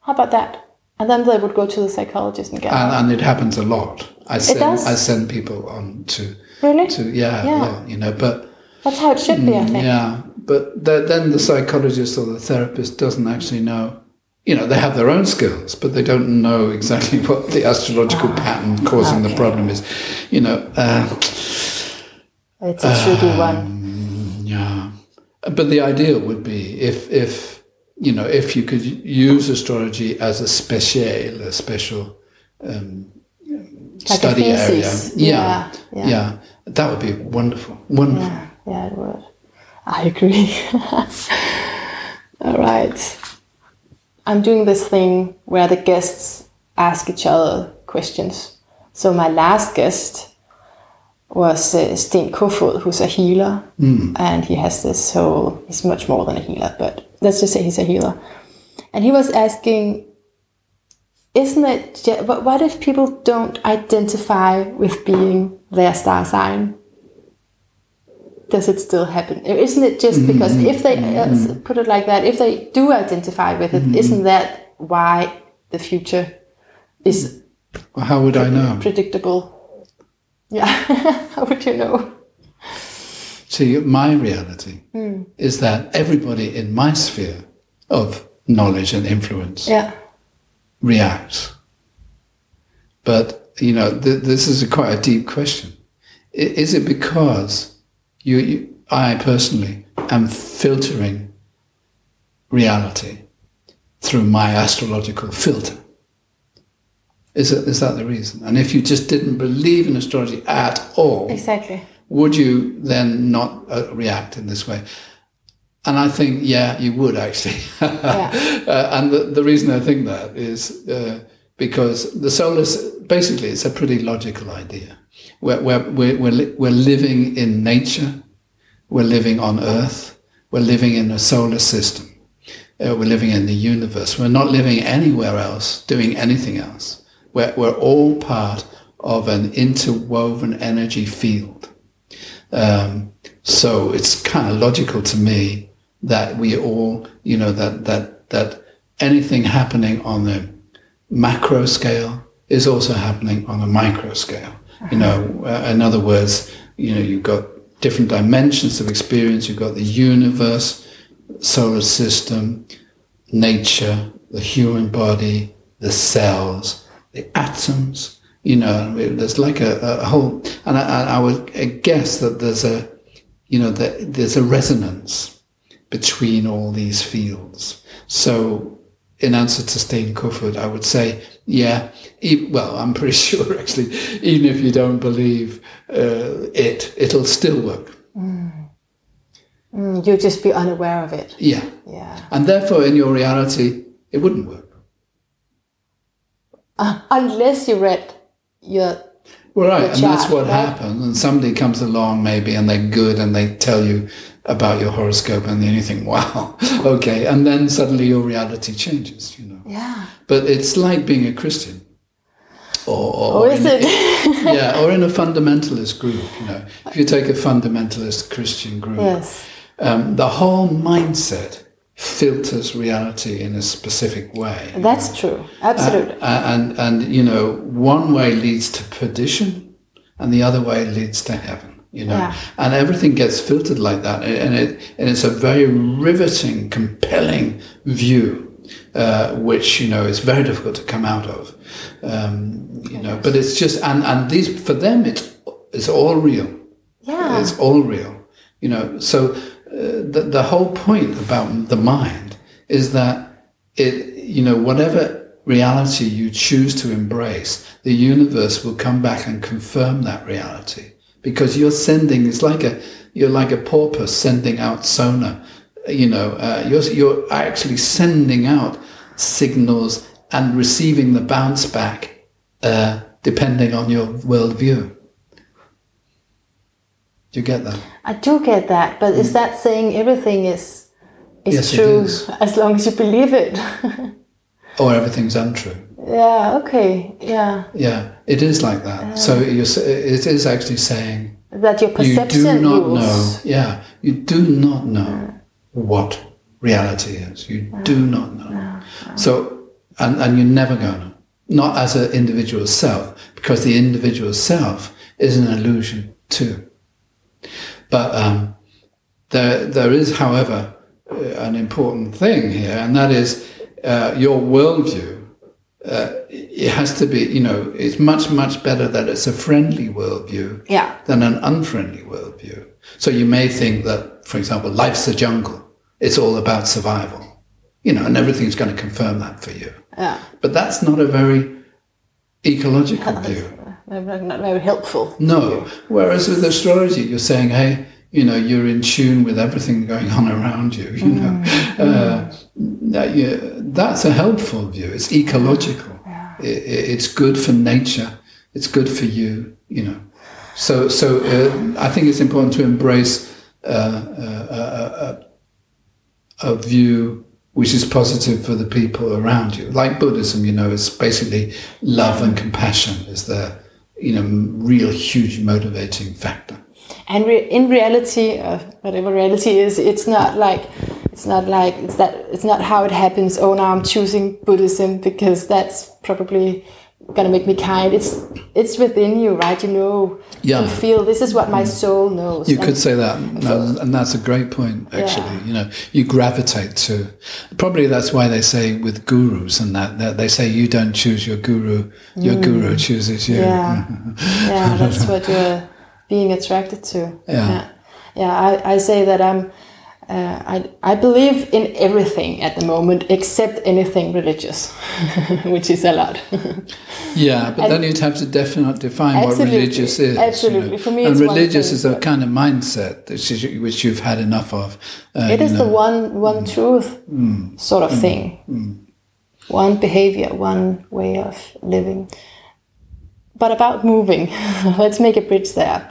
How about that? And then they would go to the psychologist and get. And, and it happens a lot. I send does? I send people on to really? to yeah, Yeah. yeah, you know, but That's how it should be, I mm, think. yeah, but th- then the psychologist or the therapist doesn't actually know. You know, they have their own skills, but they don't know exactly what the astrological pattern causing the Ah, problem is. You know, uh, It's a tricky Um, one. Yeah, but the ideal would be if if you know if you could use astrology as a special, a special um, Like study area. Yeah, Yeah, yeah, yeah. that would be wonderful. Wonderful. Yeah, yeah, it would. I agree. All right. I'm doing this thing where the guests ask each other questions. So my last guest was uh, Sten Kofod, who's a healer, and he has this whole. He's much more than a healer, but let's just say he's a healer. And he was asking, isn't it? What if people don't identify with being their star sign? Does it still happen? Isn't it just because if they uh, s- put it like that, if they do identify with it, not that why the future is how would I know? predictable? Yeah, how would you know? See, my reality Hmm. is that everybody in my sphere of knowledge and influence Yeah, reacts. But you know, th- this is a quite a deep question. I- Is it because you, you, I personally, am filtering reality through my astrological filter? Is, it, is that the reason? And if you just didn't believe in astrology at all, exactly. would you then not uh, react in this way? And I think, yeah, you would actually. uh, and the, the reason I think that is uh, because the solar, s- basically, it's a pretty logical idea. We're, we're, we're, we're, li- we're living in nature, we're living on Earth, we're living in a solar system, uh, we're living in the universe. We're not living anywhere else, doing anything else. We're, we're all part of an interwoven energy field. Um, so it's kind of logical to me that we all, you know, that that that anything happening on the macro scale is also happening on a micro scale. You know, uh, in other words, you know, you've got different dimensions of experience. You've got the universe, solar system, nature, the human body, the cells, the atoms. You know, there's like a, a whole, and I, I- would guess that there's a, you know, that there's a resonance between all these fields. So, in answer to Steen Kofod, I would say, yeah, e- well, I'm pretty sure actually, even if you don't believe uh, it, it'll still work. Mm, you'd just be unaware of it. Yeah. Yeah. And therefore, in your reality, it wouldn't work. Uh, unless you read your Well, right, the and that's what right? happens. And somebody comes along, maybe, and they're good, and they tell you about your horoscope, and then you think, "Wow, okay," and then suddenly your reality changes. You know, yeah. but it's like being a Christian, or, or, Or is in, it? yeah, or in a fundamentalist group. You know, if you take a fundamentalist Christian group, yes. um, the whole mindset filters reality in a specific way. That's true. Absolutely. And and you know one way leads to perdition and the other way leads to heaven you know? Yeah. and everything gets filtered like that and it and it's a very riveting compelling view uh, which you know is very difficult to come out of um, you know? But it's just and and these for them it's it's all real. Yeah. it's all real you know? So uh, the, the whole point about the mind is that it you know whatever reality you choose to embrace the universe will come back and confirm that reality because you're sending it's like a you're like a porpoise sending out sonar you know uh, you're you're actually sending out signals and receiving the bounce back uh, depending on your worldview do you get that I do get that, but is that saying everything is is Yes, true is. as long as you believe it? or everything's untrue. Yeah. Okay. Yeah. Yeah, it is like that. so you're, it is actually saying That your perception you do not rules. know. Yeah, you do not know what reality is. You do not know. So, and, and you're never going to. Not as an individual self, because the individual self is an illusion too. But um, there, there is, however, uh, an important thing here, and that is uh, your worldview. Uh, it has to be, you know, it's much, much better that it's a friendly worldview Yeah. than an unfriendly worldview. So you may think that, for example, life's a jungle. It's all about survival, you know, and everything's going to confirm that for you. Yeah. But that's not a very ecological view. Not very helpful. No. Whereas with astrology, you're saying, hey, you know, you're in tune with everything going on around you. You know, uh, that you, that's a helpful view. It's ecological. I- I- it's good for nature. It's good for you. You know, so so uh, I think it's important to embrace uh, a, a, a, a view which is positive for the people around you. Like Buddhism, you know, it's basically love and compassion is the you know real huge motivating factor. And re- in reality, uh, whatever reality is, it's not like it's not like it's that it's not how it happens. Oh, now I'm choosing Buddhism because that's probably gonna make me kind. It's it's within you, right? You know, Yeah. you feel this is what my soul knows. You And- could say that, and and that's a great point. Actually, you know, you gravitate to. Probably that's why they say with gurus and that, that they say you don't choose your guru, your guru chooses you. Mm. Yeah, yeah, that's what you're being attracted to. Yeah. yeah, Yeah, I, I say that I'm. Uh, I I believe in everything at the moment except anything religious, which is a lot. Yeah, but then you'd have to definitely define what religious is. you know. Absolutely. For me, and religious thing, is a kind of mindset which, you've had enough of. Uh, it is the know. Mm. one one truth sort of thing, one behavior, one way of living. But about moving, let's make a bridge there.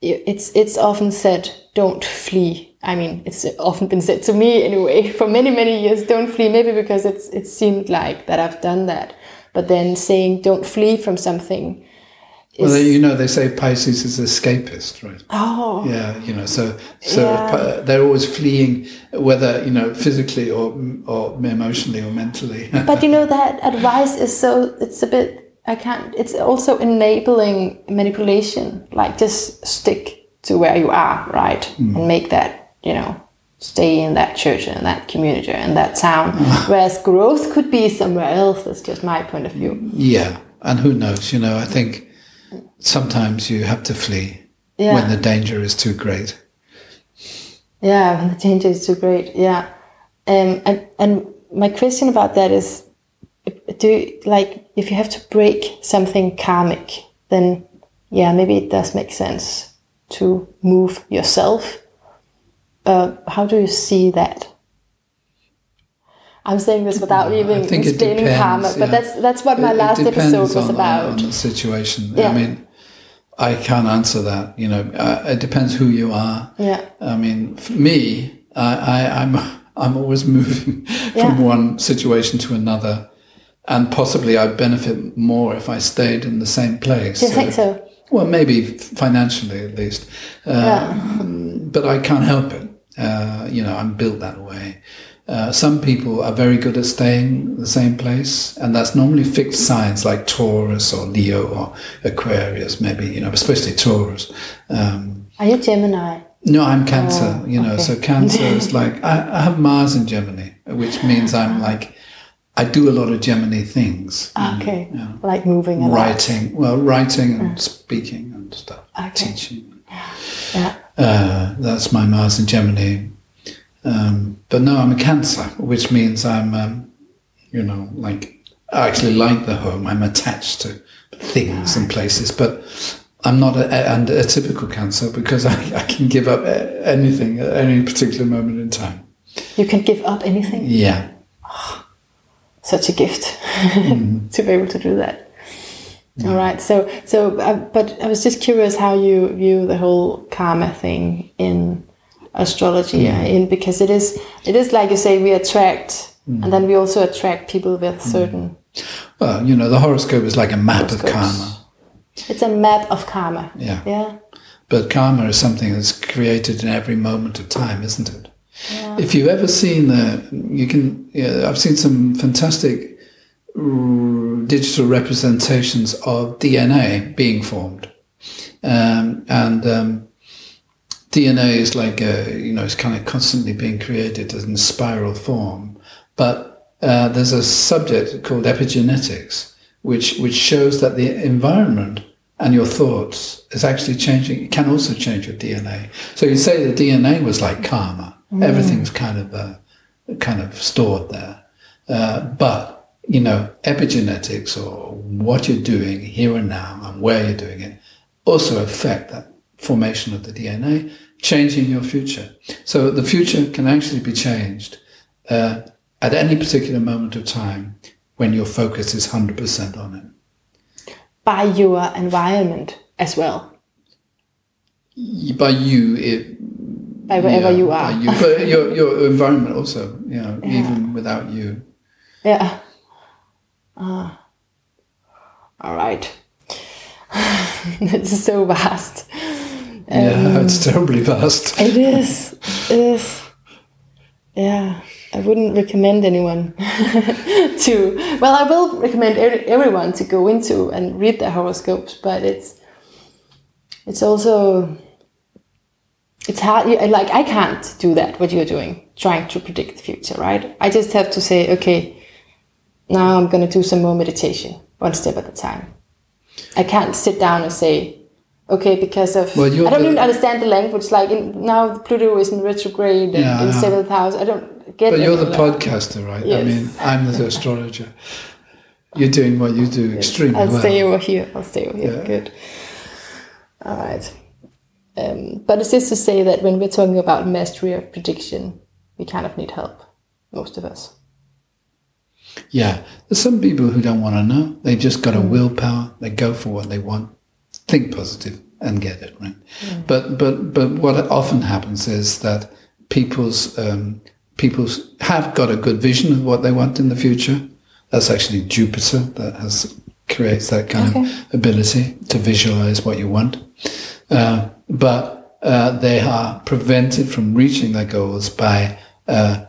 It's it's often said, "Don't flee." I mean, it's often been said to me anyway for many many years. Don't flee. Maybe because it's it seemed like that I've done that. But then saying, "Don't flee from something." Well, is- they, you know, they say Pisces is escapist, right? oh, Yeah, you know, so so Yeah. Uh, they're always fleeing, whether you know physically or or emotionally or mentally. but you know that advice is so it's a bit i can't it's also enabling manipulation like just stick to where you are right and make that you know stay in that church and that community and that town whereas growth could be somewhere else that's just my point of view yeah, and who knows? You know, I think sometimes you have to flee Yeah. when the danger is too great. Yeah, when the danger is too great. Yeah, um, and and my question about that is, do you, like if you have to break something karmic, then yeah, maybe it does make sense to move yourself. Uh, how do you see that? I'm saying this without even I think it explaining depends, karma, but that's that's what my It- it last depends episode was on- about. on situation. Yeah. I mean, I can't answer that. You know, uh, it depends who you are. Yeah. I mean, for me, I, I, I'm I'm always moving from Yeah. one situation to another, and possibly I'd benefit more if I stayed in the same place. Do you think so? Well, maybe financially at least, uh, Yeah. but I can't help it. Uh, you know, I'm built that way. Uh, some people are very good at staying the same place, and that's normally fixed signs like Taurus or Leo or Aquarius, maybe, you know, especially Taurus. Um, Are you Gemini? no, I'm Cancer, you know, Oh, okay. so Cancer is like, I, I have Mars in Gemini, which means I'm like, I do a lot of Gemini things. Okay, like moving a lot. Writing, well, writing and speaking and stuff, Okay. teaching. Yeah. Uh, that's my Mars in Gemini. Um, but no, I'm a Cancer, which means I'm, um, you know, like I actually like the home. I'm attached to things and places, but I'm not a, a, and a typical Cancer because I, I can give up anything at any particular moment in time. You can give up anything. Yeah, such a gift to be able to do that. All right. So, so, uh, but I was just curious how you view the whole karma thing in astrology, uh, in because it is, it is like you say, we attract, and then we also attract people with certain Well, you know, the horoscope is like a map of karma. It's a map of karma. Yeah. Yeah. But karma is something that's created in every moment of time, isn't it? If you've ever seen the, you can. Yeah, I've seen some fantastic digital representations of DNA being formed, um, and um, DNA is like a, you know, it's kind of constantly being created in spiral form. But uh, there's a subject called epigenetics, which which shows that the environment and your thoughts is actually changing. It can also change your DNA. So you say the DNA was like karma. Everything's kind of uh, kind of stored there. Uh, but you know, epigenetics or what you're doing here and now and where you're doing it also affect that formation of the DNA, changing your future. So the future can actually be changed uh, at any particular moment of time when your focus is 100% on it. By your environment as well. By you, it, By wherever yeah, you are. you, but your, your environment also, you know, Yeah. even without you. Yeah. Ah. all right. it's so vast. yeah, it's terribly vast. It is. It is. Yeah. I wouldn't recommend anyone to. Well, I will recommend every, everyone to go into and read their horoscopes, but it's it's also it's hard. Like I can't do that. What you're doing, trying to predict the future, right? I just have to say, okay, now I'm going to do some more meditation, one step at a time. I can't sit down and say, okay, because of Well, I don't the- even understand the language. Like in, now, Pluto is in retrograde Yeah, in seventh house. I don't get. It. But you're the that. podcaster, right? I mean, I'm the astrologer. You're doing what you do extremely I'll well. stay over here. I'll stay over here. Yeah. Good. All right. Um, but it's just to say that when we're talking about mastery of prediction, we kind of need help, most of us. Yeah, there's some people who don't want to know. They just got a willpower. They go for what they want, think positive, and get it right. But but but what often happens is that people's um, people's have got a good vision of what they want in the future. That's actually Jupiter that has creates that kind Okay. of ability to visualize what you want. Uh, but uh, they are prevented from reaching their goals by uh,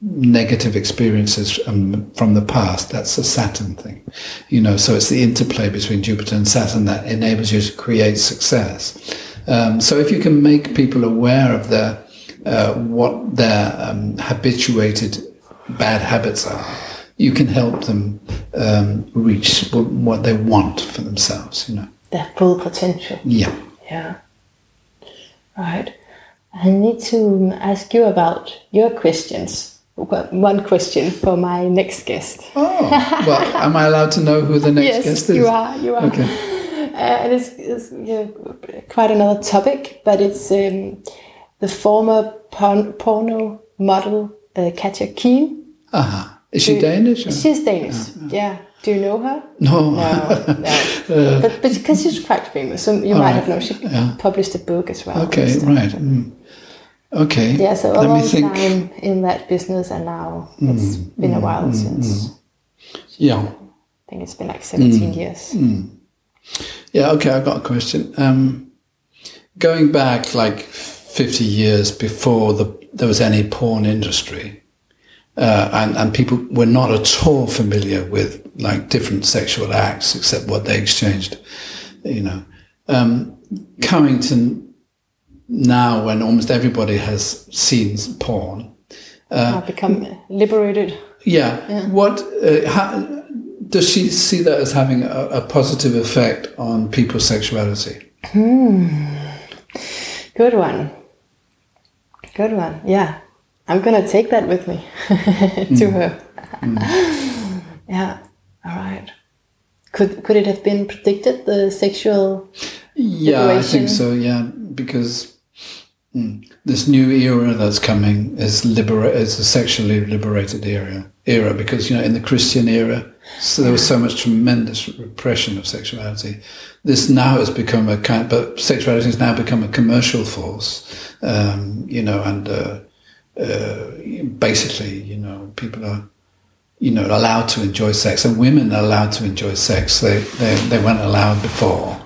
negative experiences um, from the past. That's a Saturn thing, you know. So it's the interplay between Jupiter and Saturn that enables you to create success. Um, so if you can make people aware of their uh, what their um, habituated bad habits are, you can help them um, reach what, what they want for themselves. You know. Their full potential. Yeah. Yeah. Right. I need to ask you about your questions. One question for my next guest. Oh, well, am I allowed to know who the next yes, guest is? you are. You are. Okay. Uh, and it's, it's yeah, quite another topic, but it's um, the former porn, porno model uh, Katja Kean. Uh-huh. Is she Danish? or- She's Danish. Yeah. Do you know her? No. No, no. but but because she's quite famous, so you might have known. She Yeah. published a book as well. Okay, right. Mm. Okay. Yeah, so a Let long think. Mm, time in that business, and now it's been a while since. Yeah. I think it's been like 17 Mm. years. Yeah, okay, I've got a question. Um, going back like 50 years before the, there was any porn industry, uh, and, and people were not at all familiar with like different sexual acts except what they exchanged, you know. Um, coming to now when almost everybody has seen porn, I've become liberated. yeah. What uh, how, does she see that as having a, a positive effect on people's sexuality? Good one. Good one. Yeah. I'm going to take that with me to her. yeah. All right. Could could it have been predicted the sexual Yeah, I think so. Yeah, because mm, this new era that's coming is libera- is a sexually liberated era. Era because you know in the Christian era, so there was so much tremendous repression of sexuality. This now has become a kind, but sexuality has now become a commercial force. Um, you know, and uh, uh, basically, you know, people are you know, allowed to enjoy sex, and women are allowed to enjoy sex. They they, they weren't allowed before.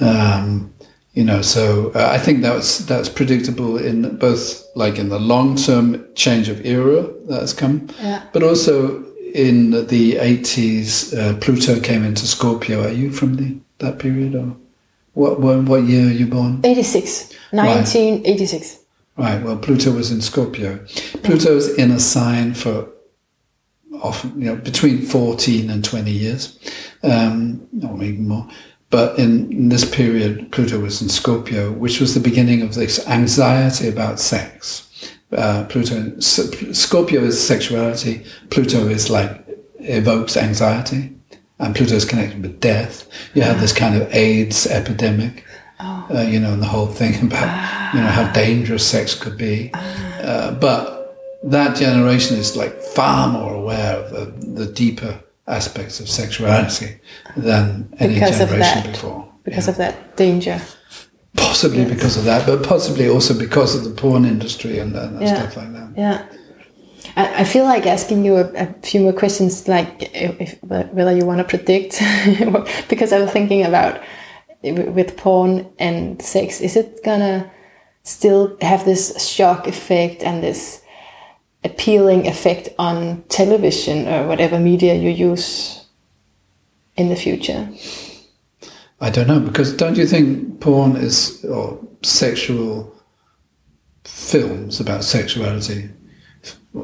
Um, you know, so uh, I think that's that's predictable in both like in the long term change of era that's come, Yeah. but also in the eighties, uh, Pluto came into Scorpio. Are you from the that period or what? What, what year are you born? 86. 1986. Right. Well, Pluto was in Scorpio. Pluto is in a sign for often, you know, between 14 and 20 years, um, or even more. But in, in this period, Pluto was in Scorpio, which was the beginning of this anxiety about sex. Uh, Pluto, Scorpio is sexuality. Pluto is like evokes anxiety, and Pluto is connected with death. You have this kind of AIDS epidemic, uh, you know, and the whole thing about you know how dangerous sex could be. Uh, but that generation is like far more aware of the, the deeper aspects of sexuality than any Because of generation that. before. Because of that danger. Possibly because of that, but possibly also because of the porn industry and, and Yeah. stuff like that. Yeah. I, feel like asking you a, a few more questions, like if, if, whether you want to predict, because I was thinking about with porn and sex, is it gonna still have this shock effect and this appealing effect on television or whatever media you use in the future? I don't know because don't you think porn is or sexual films about sexuality,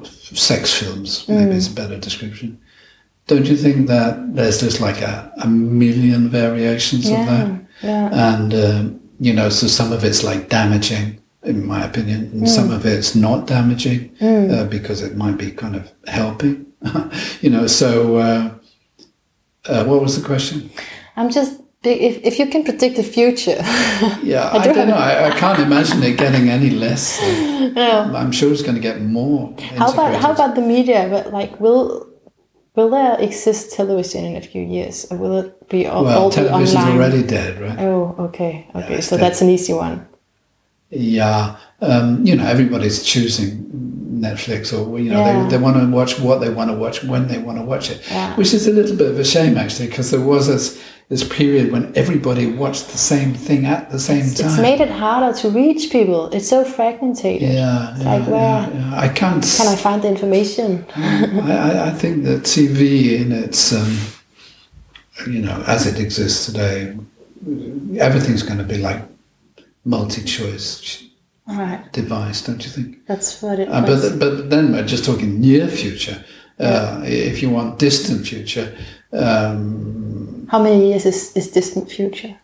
sex films maybe mm. is a better description. Don't you think that there's just like a, a million variations of that? Yeah. And um, you know, so some of it's like damaging, in my opinion, and some of it's not damaging uh, because it might be kind of helping. you know, so uh, uh, what was the question? I'm just if if you can predict the future. Yeah, I, do don't know. I, I can't imagine it getting any less. no. I'm sure it's going to get more. How about how about the media? But like, will will there exist television in a few years, or will it be all, Well, all be television's online? already dead, right? Oh, okay, okay. it's so dead. that's an easy one. Yeah, um, you know, everybody's choosing Netflix or you know Yeah. they, they want to watch what they want to watch when they want to watch it, Yeah. which is a little bit of a shame actually because there was this this period when everybody watched the same thing at the same time. It's made it harder to reach people. It's so fragmented. yeah, yeah, like, where- yeah, yeah. I can't. Can I find the information? I, I, think that TV in its, um, you know, as it exists today, everything's going to be like multi-choice right, device, don't you think? that's what it Uh, but but then we're just talking near future. Uh, If you want distant future, um, How many years is, is distant future?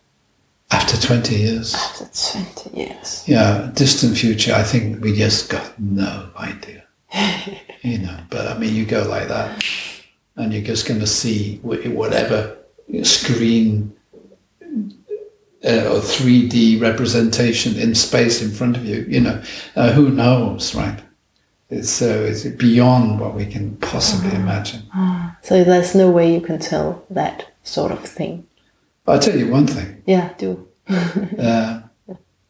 after twenty years, After twenty years. yeah, distant future. I think we just got no idea. you know, but I mean, you go like that, and you're just going to see whatever screen uh, or 3D representation in space in front of you. You know, uh, who knows, right? It's so it's beyond what we can possibly imagine. So there's no way you can tell that sort of thing. I'll tell you one thing. Yeah, do. Uh,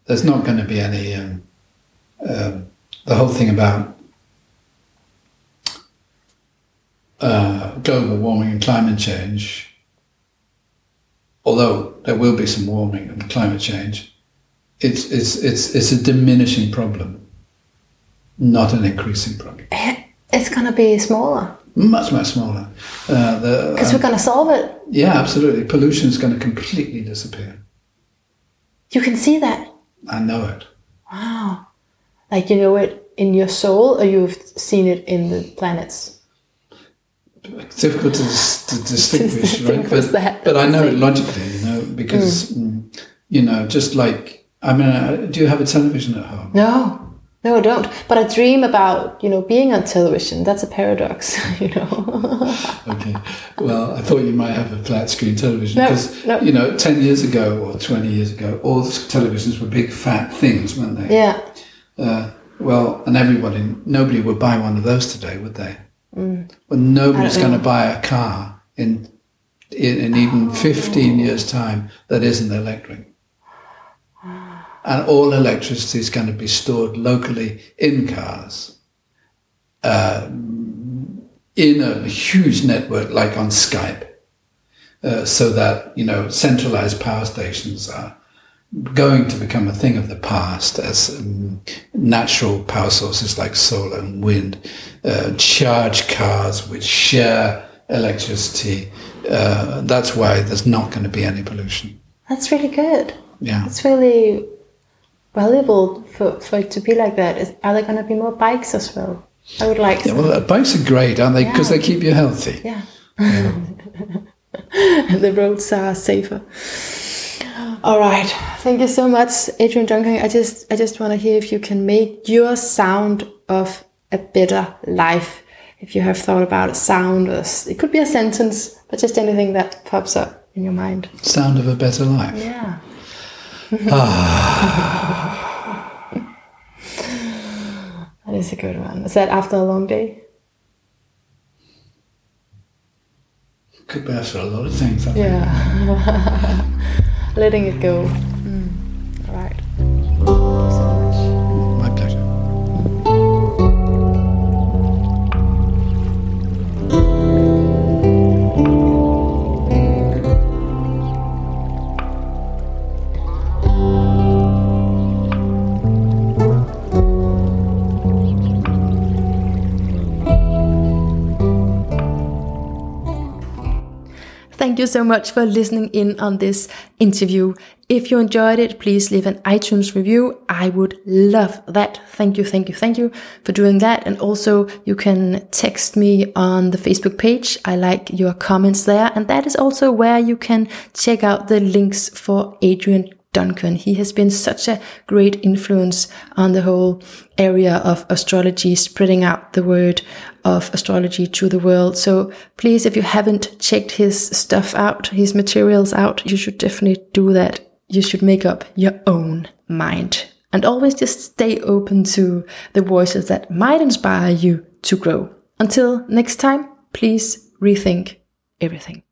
there's not going to be any um, um, the whole thing about uh, global warming and climate change. Although there will be some warming and climate change, it's it's it's it's a diminishing problem, not an increasing problem. It's gonna be smaller Much much smaller. Uh, the, because we're gonna solve it. yeah, absolutely. Pollution is going to completely disappear. You can see that. I know it. Wow. Like you know it in your soul, or you've seen it in the planets. It's difficult to, dis- to distinguish, right? But, that, but I know it logically, you know, because mm, you know, just like I mean, uh, do you have a television at home? No, no, I don't. But I dream about you know being on television. That's a paradox, you know. Okay. Well, I thought you might have a flat screen television because no. you know, ten years ago or twenty years ago, all televisions were big fat things, weren't they? yeah. Uh, well, and everybody, nobody would buy one of those today, would they? Well, nobody's Mm. I don't going to buy a car in in, in even Oh. 15 years' time that isn't electric. And all electricity is going to be stored locally in cars. Um, in a huge network like on Skype, uh, so that you know centralized power stations are going to become a thing of the past as um, natural power sources like solar and wind uh, charge cars which share electricity. Uh, that's why there's not going to be any pollution. That's really good. Yeah. It's really valuable for, for it to be like that. Is, are there going to be more bikes as well? I would like. Yeah, well, bikes are great, aren't they? Because Yeah. they keep you healthy. Yeah. and the roads are safer. All right. Thank you so much, Adrian Duncan. I just I just want to hear if you can make your sound of a better life. If you have thought about a sound, or it could be a sentence, but just anything that pops up in your mind. Sound of a better life. Yeah. that is a good one. Is that after a long day? Could be after a lot of things. I. Yeah. Letting it go. Mm. All right. So Thank you so much for listening in on this interview. If you enjoyed it, please leave an iTunes review. I would love that. Thank you, thank you, thank you for doing that. And also, you can text me on the Facebook page. I like your comments there. And that is also where you can check out the links for Adrian Duncan. He has been such a great influence on the whole area of astrology, spreading out the word of astrology to the world. So please, if you haven't checked his stuff out, his materials out, you should definitely do that. You should make up your own mind and always just stay open to the voices that might inspire you to grow. Until next time, please rethink everything.